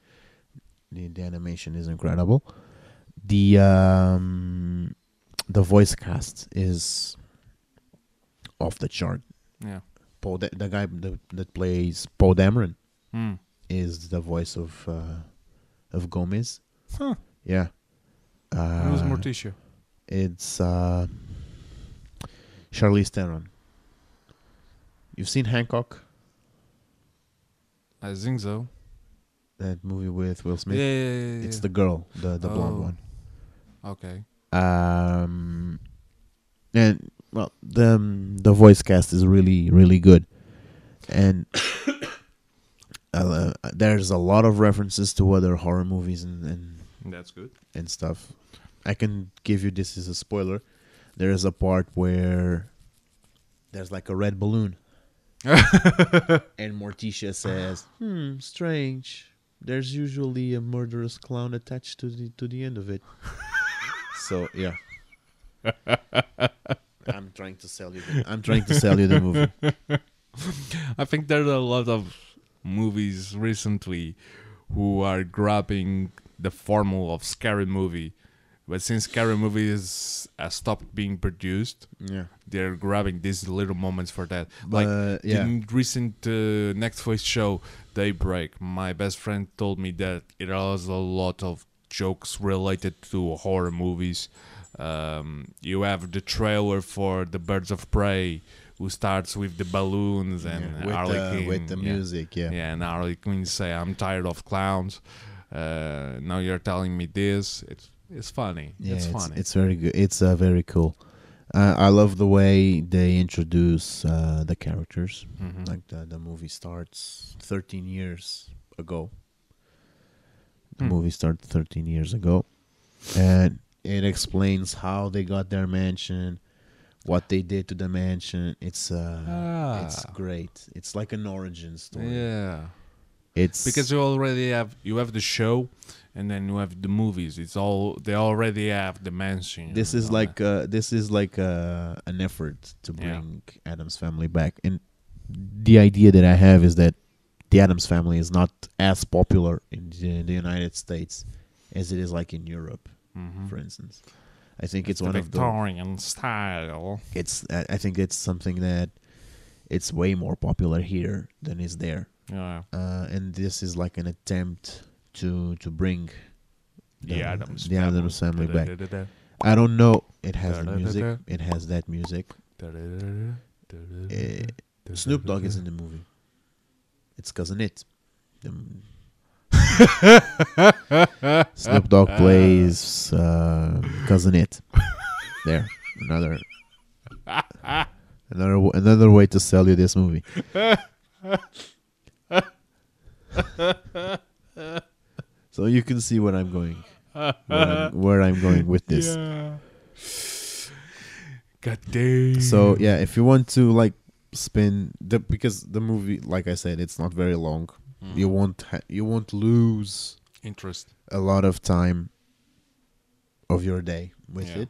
the, the animation is incredible. The um, the voice cast is off the chart. Yeah. Paul, da- the guy that, that plays Poe Dameron Mm. is the voice of uh, of Gomez. Huh. Yeah. Uh, Who's Morticia? It's uh, Charlize Theron. You've seen Hancock, I think so. that movie with Will Smith. yeah, yeah, yeah, It's the girl, the the blonde Oh. one. okay. Um, and well, the um, the voice cast is really really good, and uh, there's a lot of references to other horror movies and, and That's good. and stuff. I can give you this as a spoiler. There is a part where there's like a red balloon, and Morticia says, "Hmm, strange. There's usually a murderous clown attached to the to the end of it." so yeah, I'm trying to sell you. The, I'm trying to sell you the movie. I think there are a lot of movies recently who are grabbing the formula of scary movie, but since scary movies has stopped being produced, Yeah, they're grabbing these little moments for that. like but yeah, the recent uh, Netflix show Daybreak, my best friend told me that it has a lot of jokes related to horror movies. Um, you have the trailer for The Birds of Prey, who starts with the balloons and yeah, with, Harley the, Quinn. with the yeah. music. Yeah. Yeah, and Harley Quinn say, "I'm tired of clowns." Uh, now you're telling me this. It's it's funny. Yeah, it's it's, funny. it's very good. It's uh, very cool. Uh, I love the way they introduce uh, the characters. Mhm. Like the the movie starts 13 years ago. The Hmm. movie started 13 years ago, and it explains how they got their mansion, what they did to the mansion. It's uh, it's Ah. great. It's like an origin story. yeah. It's because you already have you have the show and then you have the movies it's all they already have the mansion this is like uh, this is like uh, an effort to Yeah. bring Addams family back and the idea that I have is that the Addams family is not as popular in the, the United States as it is like in Europe. Mhm. for instance I think it's, the one of the Victorian style it's I I think it's something that it's way more popular here than is there yeah uh, and this is like an attempt to to bring the, Addams the Addams family back I don't know it has the music it has that music. Eh, Snoop Dogg is in the movie. It's cousin Itt. Snoop Dogg plays uh, cousin Itt. There, another, another, w- another way to sell you this movie. so you can see where I'm going, where I'm, where I'm going with this. Yeah. God damn. So yeah, if you want to like spin the because the movie, like I said, it's not very long. Mm. You won't ha- you won't lose interest. a lot of time of your day with Yeah. it.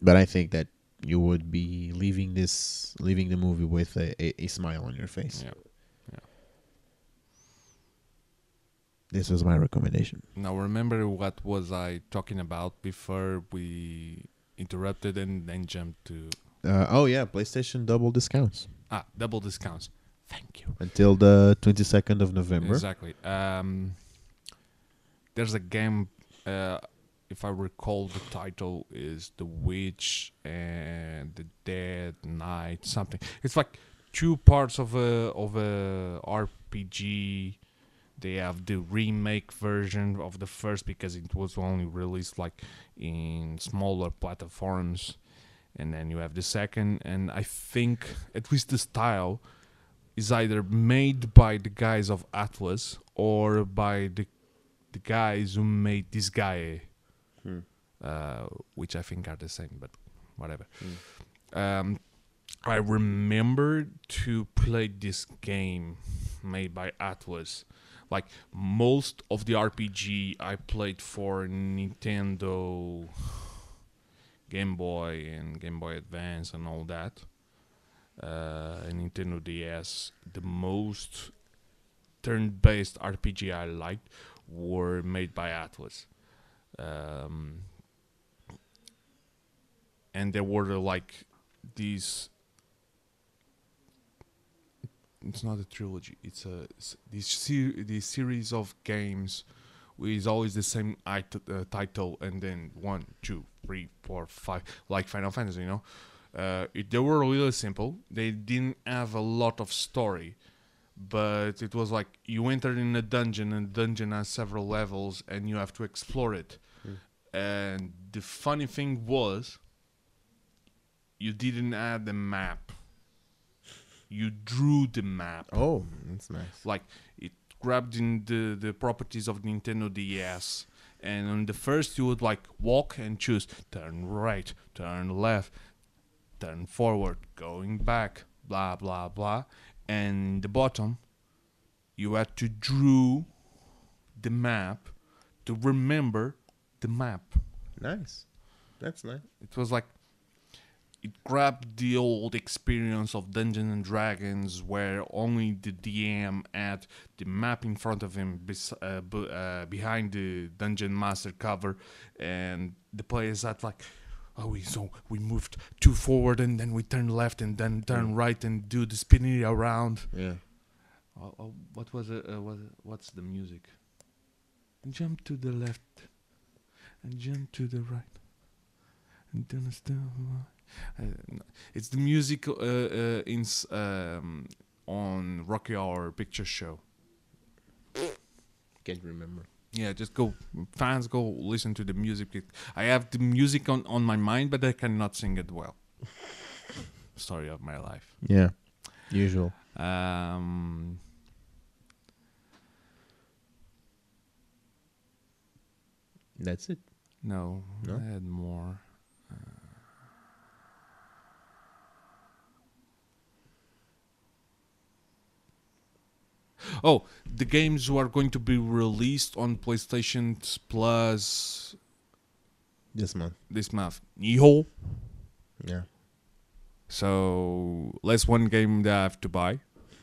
But I think that you would be leaving this leaving the movie with a, a, a smile on your face. Yeah. This was my recommendation. Now remember what was I talking about before we interrupted and then jumped to Uh, oh yeah, PlayStation double discounts ah double discounts. Thank you. until the twenty second of November. Exactly. Um, there's a game. Uh, if I recall, the title is The Witch and the Dead Knight. Something. It's like two parts of a of a RPG. They have the remake version of the first because it was only released like in smaller platforms, and then you have the second. And I think at least the style is either made by the guys of Atlus or by the the guys who made this guy, Hmm. uh, which I think are the same, but whatever. Hmm. Um, I remember to play this game made by Atlus. Like most of the RPG I played for Nintendo, Game Boy, and Game Boy Advance, and all that uh, and Nintendo DS, the most turn-based RPG I liked were made by Atlus. Um, and there were like these. It's not a trilogy. It's a this ser- this series of games with always the same it- uh, title, and then one, two, three, four, five, like Final Fantasy, you know Uh, it, they were really simple. They didn't have a lot of story, but it was like you enter in a dungeon, and the dungeon has several levels, and you have to explore it. And the funny thing was, you didn't add the map. You drew the map Oh, that's nice. like it grabbed in the the properties of Nintendo DS and on the first you would like walk and choose turn right turn left turn forward going back blah blah blah and the bottom you had to draw the map to remember the map Nice. That's nice. it was like it grabbed the old experience of Dungeons and Dragons, where only the DM had the map in front of him, bes- uh, bu- uh, behind the dungeon master cover, and the players had like, oh, we so we moved two forward and then we turn left and then turn right and do the spinning around. Yeah. Oh, oh, what was it? Uh, what, what's the music? Jump to the left and jump to the right. And then uh, n- it's the music uh, uh, in um, on Rocky Horror Picture Show. Can't remember. Yeah, just go fans go listen to the music. I have the music on on my mind, but I cannot sing it well. Story of my life. Yeah. Usual. Um, That's it. No, No? I had more. Oh, the games were going to be released on PlayStation Plus This month. this month. Nioh. Yeah. So less one game that I have to buy.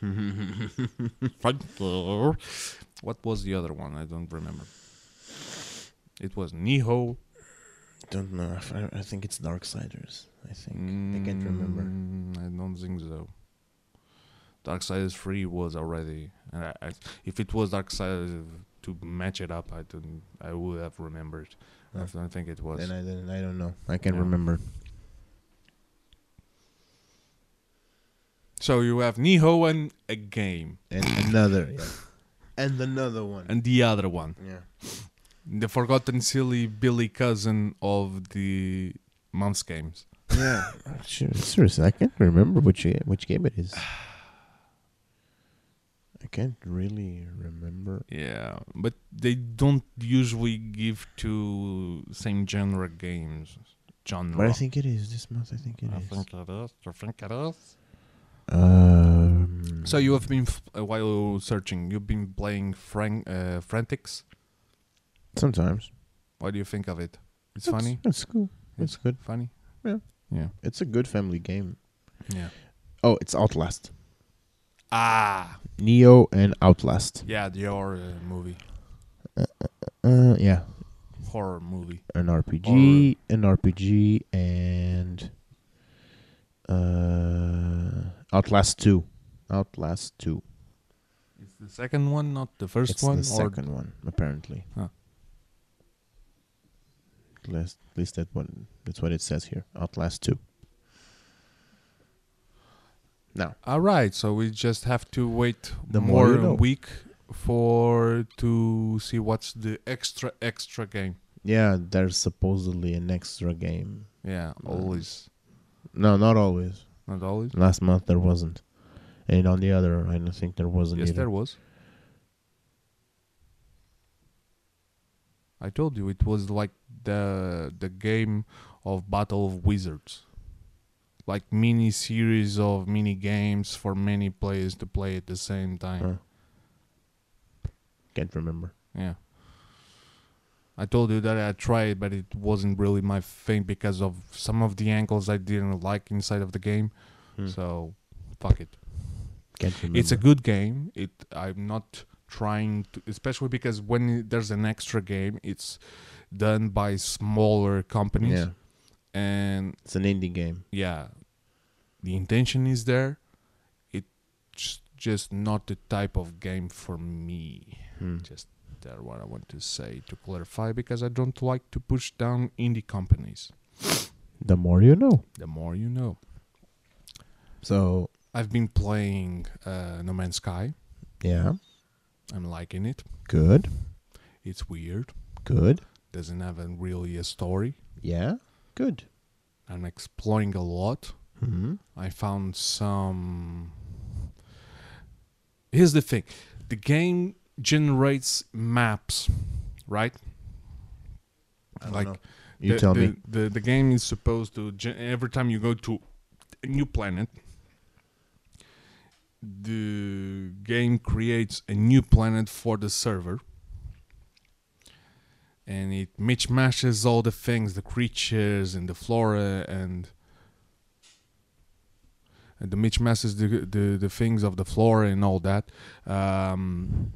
what was the other one? I don't remember. It was Nioh. Don't know. I, I think it's Darksiders. I think. I can't remember. Mm, I don't think so. Darksiders 3 was already. And I, I, if it was Darksiders to match it up, I don't. I would have remembered. I don't think it was. Then I then I don't know. I can't Yeah. remember. so you have Nioh and a game, And another. Yeah. And another one. and the other one, yeah. the forgotten silly Billy cousin of the month's games. Yeah. Seriously, I can't remember which which game it is. I can't really remember. Yeah, but they don't usually give to same genre games. Genre. But I think it is this month. I think it I is. think it is. I think it is. Um, So you have been f- uh, while searching, you've been playing Frank uh, Frantics. sometimes What do you think of it? It's It's- funny. It's cool. It's good. Funny. Yeah. Yeah. It's a good family game. Yeah. Oh, it's Outlast. Ah. Nioh and Outlast. Yeah, the horror uh, movie, Uh, yeah, horror movie. an RPG, an RPG, and uh, Outlast Two. Outlast Two. It's the second one, not the first it's one. the second one, apparently. Huh. At least, at least that one. That's what it says here. Outlast Two. Now, All right, so we just have to wait The more more you know. week for to see what's the extra extra game. yeah, there's supposedly an extra game. Yeah, Mm. always, No, not always. not always. Last month there wasn't, and on the other, I don't think there wasn't Yes, either. there was. I told you it was like the the game of Battle of Wizards, like mini series of mini games for many players to play at the same time. Huh. Can't remember. Yeah. I told you that I tried, but it wasn't really my thing because of some of the angles I didn't like inside of the game. Hmm. So, fuck it. Can't remember. It's a good game. It I'm not trying to, especially because when there's an extra game, it's done by smaller companies, yeah. And It's an indie game. yeah, the intention is there. It's just not the type of game for me. Hmm. Just that what I want to say to clarify because I don't like to push down indie companies. The more you know. The more you know. So I've been playing uh, No Man's Sky. yeah, I'm liking it. good, It's weird. good. Doesn't have a, really a story. Yeah, good. I'm exploring a lot. hmm I found some. Here's the thing the game generates maps, right? I don't Like, know. You the, tell the, me. The, the game is supposed to, every time you go to a new planet, the game creates a new planet for the server. And it mismatches all the things, the creatures and the flora and and the mismatches the, the the things of the flora and all that. Um,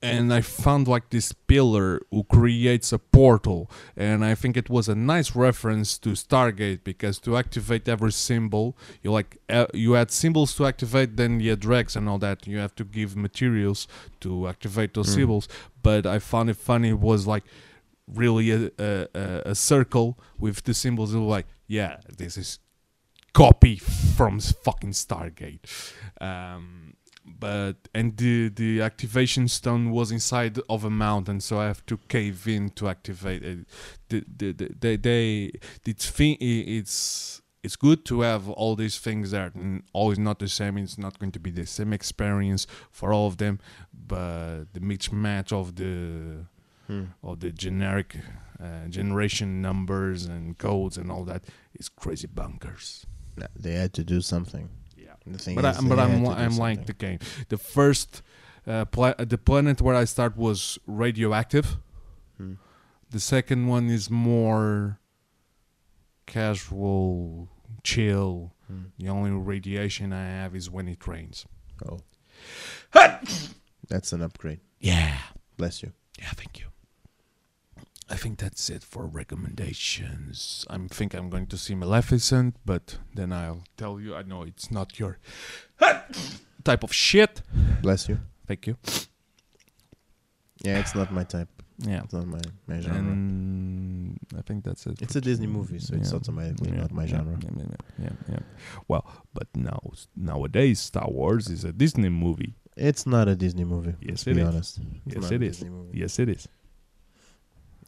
and I found like this pillar who creates a portal, and I think it was a nice reference to Stargate because to activate every symbol, you like uh, you had symbols to activate, then you had dregs and all that. You have to give materials to activate those Mm. symbols. But I found it funny it was like really a a, a, a circle with the symbols. It was like, yeah, this is copy from fucking Stargate. Um, but and the the activation stone was inside of a mountain, so I have to cave in to activate it. The the, the they they it's thi- it's it's good to have all these things there and always not the same it's not going to be the same experience for all of them but the mismatch of the Hmm. of the generic uh, generation numbers and codes and all that is crazy bunkers Nah, They had to do something. Yeah The thing but is, I, but I'm li- I'm like the game. The first uh, pla- the planet where I start was radioactive. Hmm. The second one is more casual, chill. Hmm. The only radiation I have is when it rains. Oh. That's an upgrade. Yeah. Bless you. Yeah, thank you. I think that's it for recommendations. I think I'm going to see Maleficent, but then I'll tell you I know it's not your type of shit. Bless you. Thank you. Yeah, it's not my type. Yeah. It's not my, my genre. And I think that's it. It's a Disney movie, so it's Yeah. automatically Yeah, not my genre. Yeah, yeah, yeah. Well, but now nowadays Star Wars is a Disney movie. It's not a Disney movie. Yes, let's it be is. honest. It's Yes, it is. Yes, it is.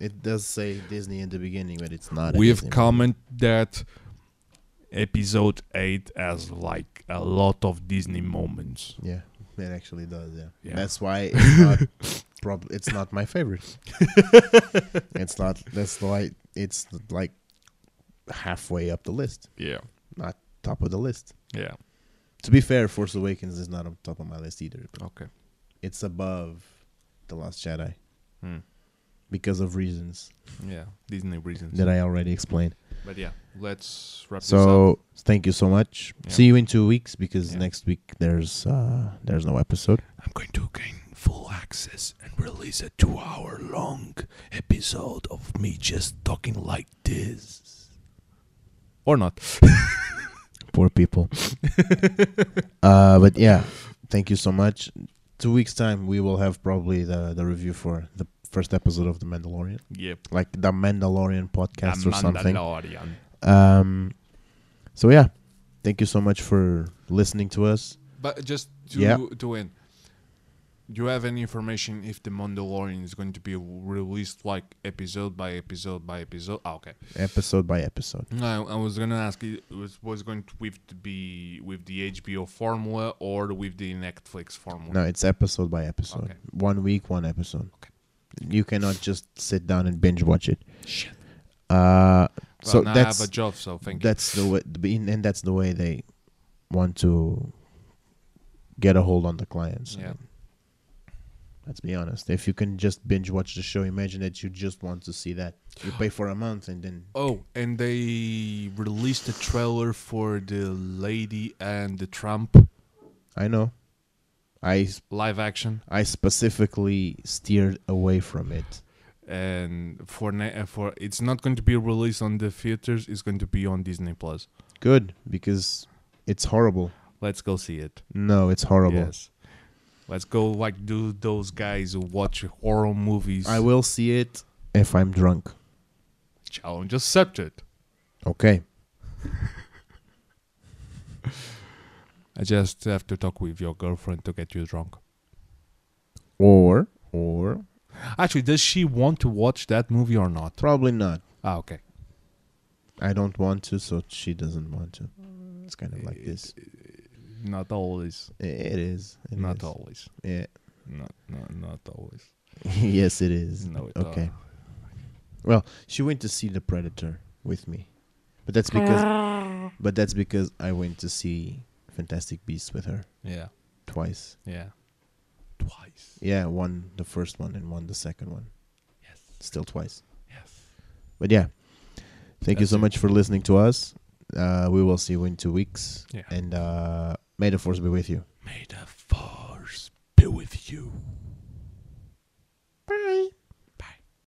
It does say Disney in the beginning, but it's not. a We have Disney commented that episode 8 has like a lot of Disney moments. Yeah, it actually does. Yeah, Yeah. that's why it's not. prob- it's not my favorite. it's not. That's why it's like halfway up the list, Yeah. not top of the list. Yeah. To be fair, Force Awakens is not on top of my list either. Okay. it's above the Last Jedi Hmm. Because of reasons Yeah. Disney reasons. that I already explained. but yeah, let's wrap this up. So thank you so much. Yeah. See you in two weeks because Yeah. next week there's uh there's no episode. I'm going to gain full access and release a two hour long episode of me just talking like this. Or not. Poor people. uh, but yeah, thank you so much. Two weeks time, we will have probably the the review for the first episode of the Mandalorian, Yep. like the Mandalorian podcast or something. Mandalorian. Um, so yeah, thank you so much for listening to us. But just to Yeah. to end, do you have any information if the Mandalorian is going to be released like episode by episode by episode? Ah, okay. Episode by episode. I, I was gonna ask you was was going to with to be with the HBO formula or with the Netflix formula? No, it's episode by episode. Okay. One week, one episode. Okay. You cannot just sit down and binge watch it. Shit. Uh, Well, so now I that's have a job, so thank you. that's the way, and that's the way they want to get a hold on the clients. Yeah. Let's be honest. If you can just binge watch the show, imagine that you just want to see that. You pay for a month and then Oh, and they released a trailer for the Lady and the Tramp I know. I live action, I specifically steered away from it. and for na- uh, for it's not going to be released on the theaters. It's going to be on Disney Plus. Good because it's horrible. Let's go see it. No, it's horrible. Yes. Let's go like do those guys who watch horror movies. I will see it if I'm drunk. Challenge accepted. Okay. I just have to talk with your girlfriend to get you drunk. Or or Actually, does she want to watch that movie or not? probably not. Ah, okay. I don't want to, so she doesn't want to. It's kind of like eh, this. Eh, not always. Eh, it is. It not is. always. Yeah. Not not not always. yes, it is. No, it Okay. Well, she went to see The Predator with me, but that's because but that's because I went to see Fantastic Beasts with her. Yeah. Twice. Yeah. Twice. Yeah, one the first one and one the second one. Yes. Still twice. Yes. But yeah. Thank That's you so it. much for listening to us. Uh, we will see you in two weeks. Yeah. And uh, may the force be with you. May the force be with you.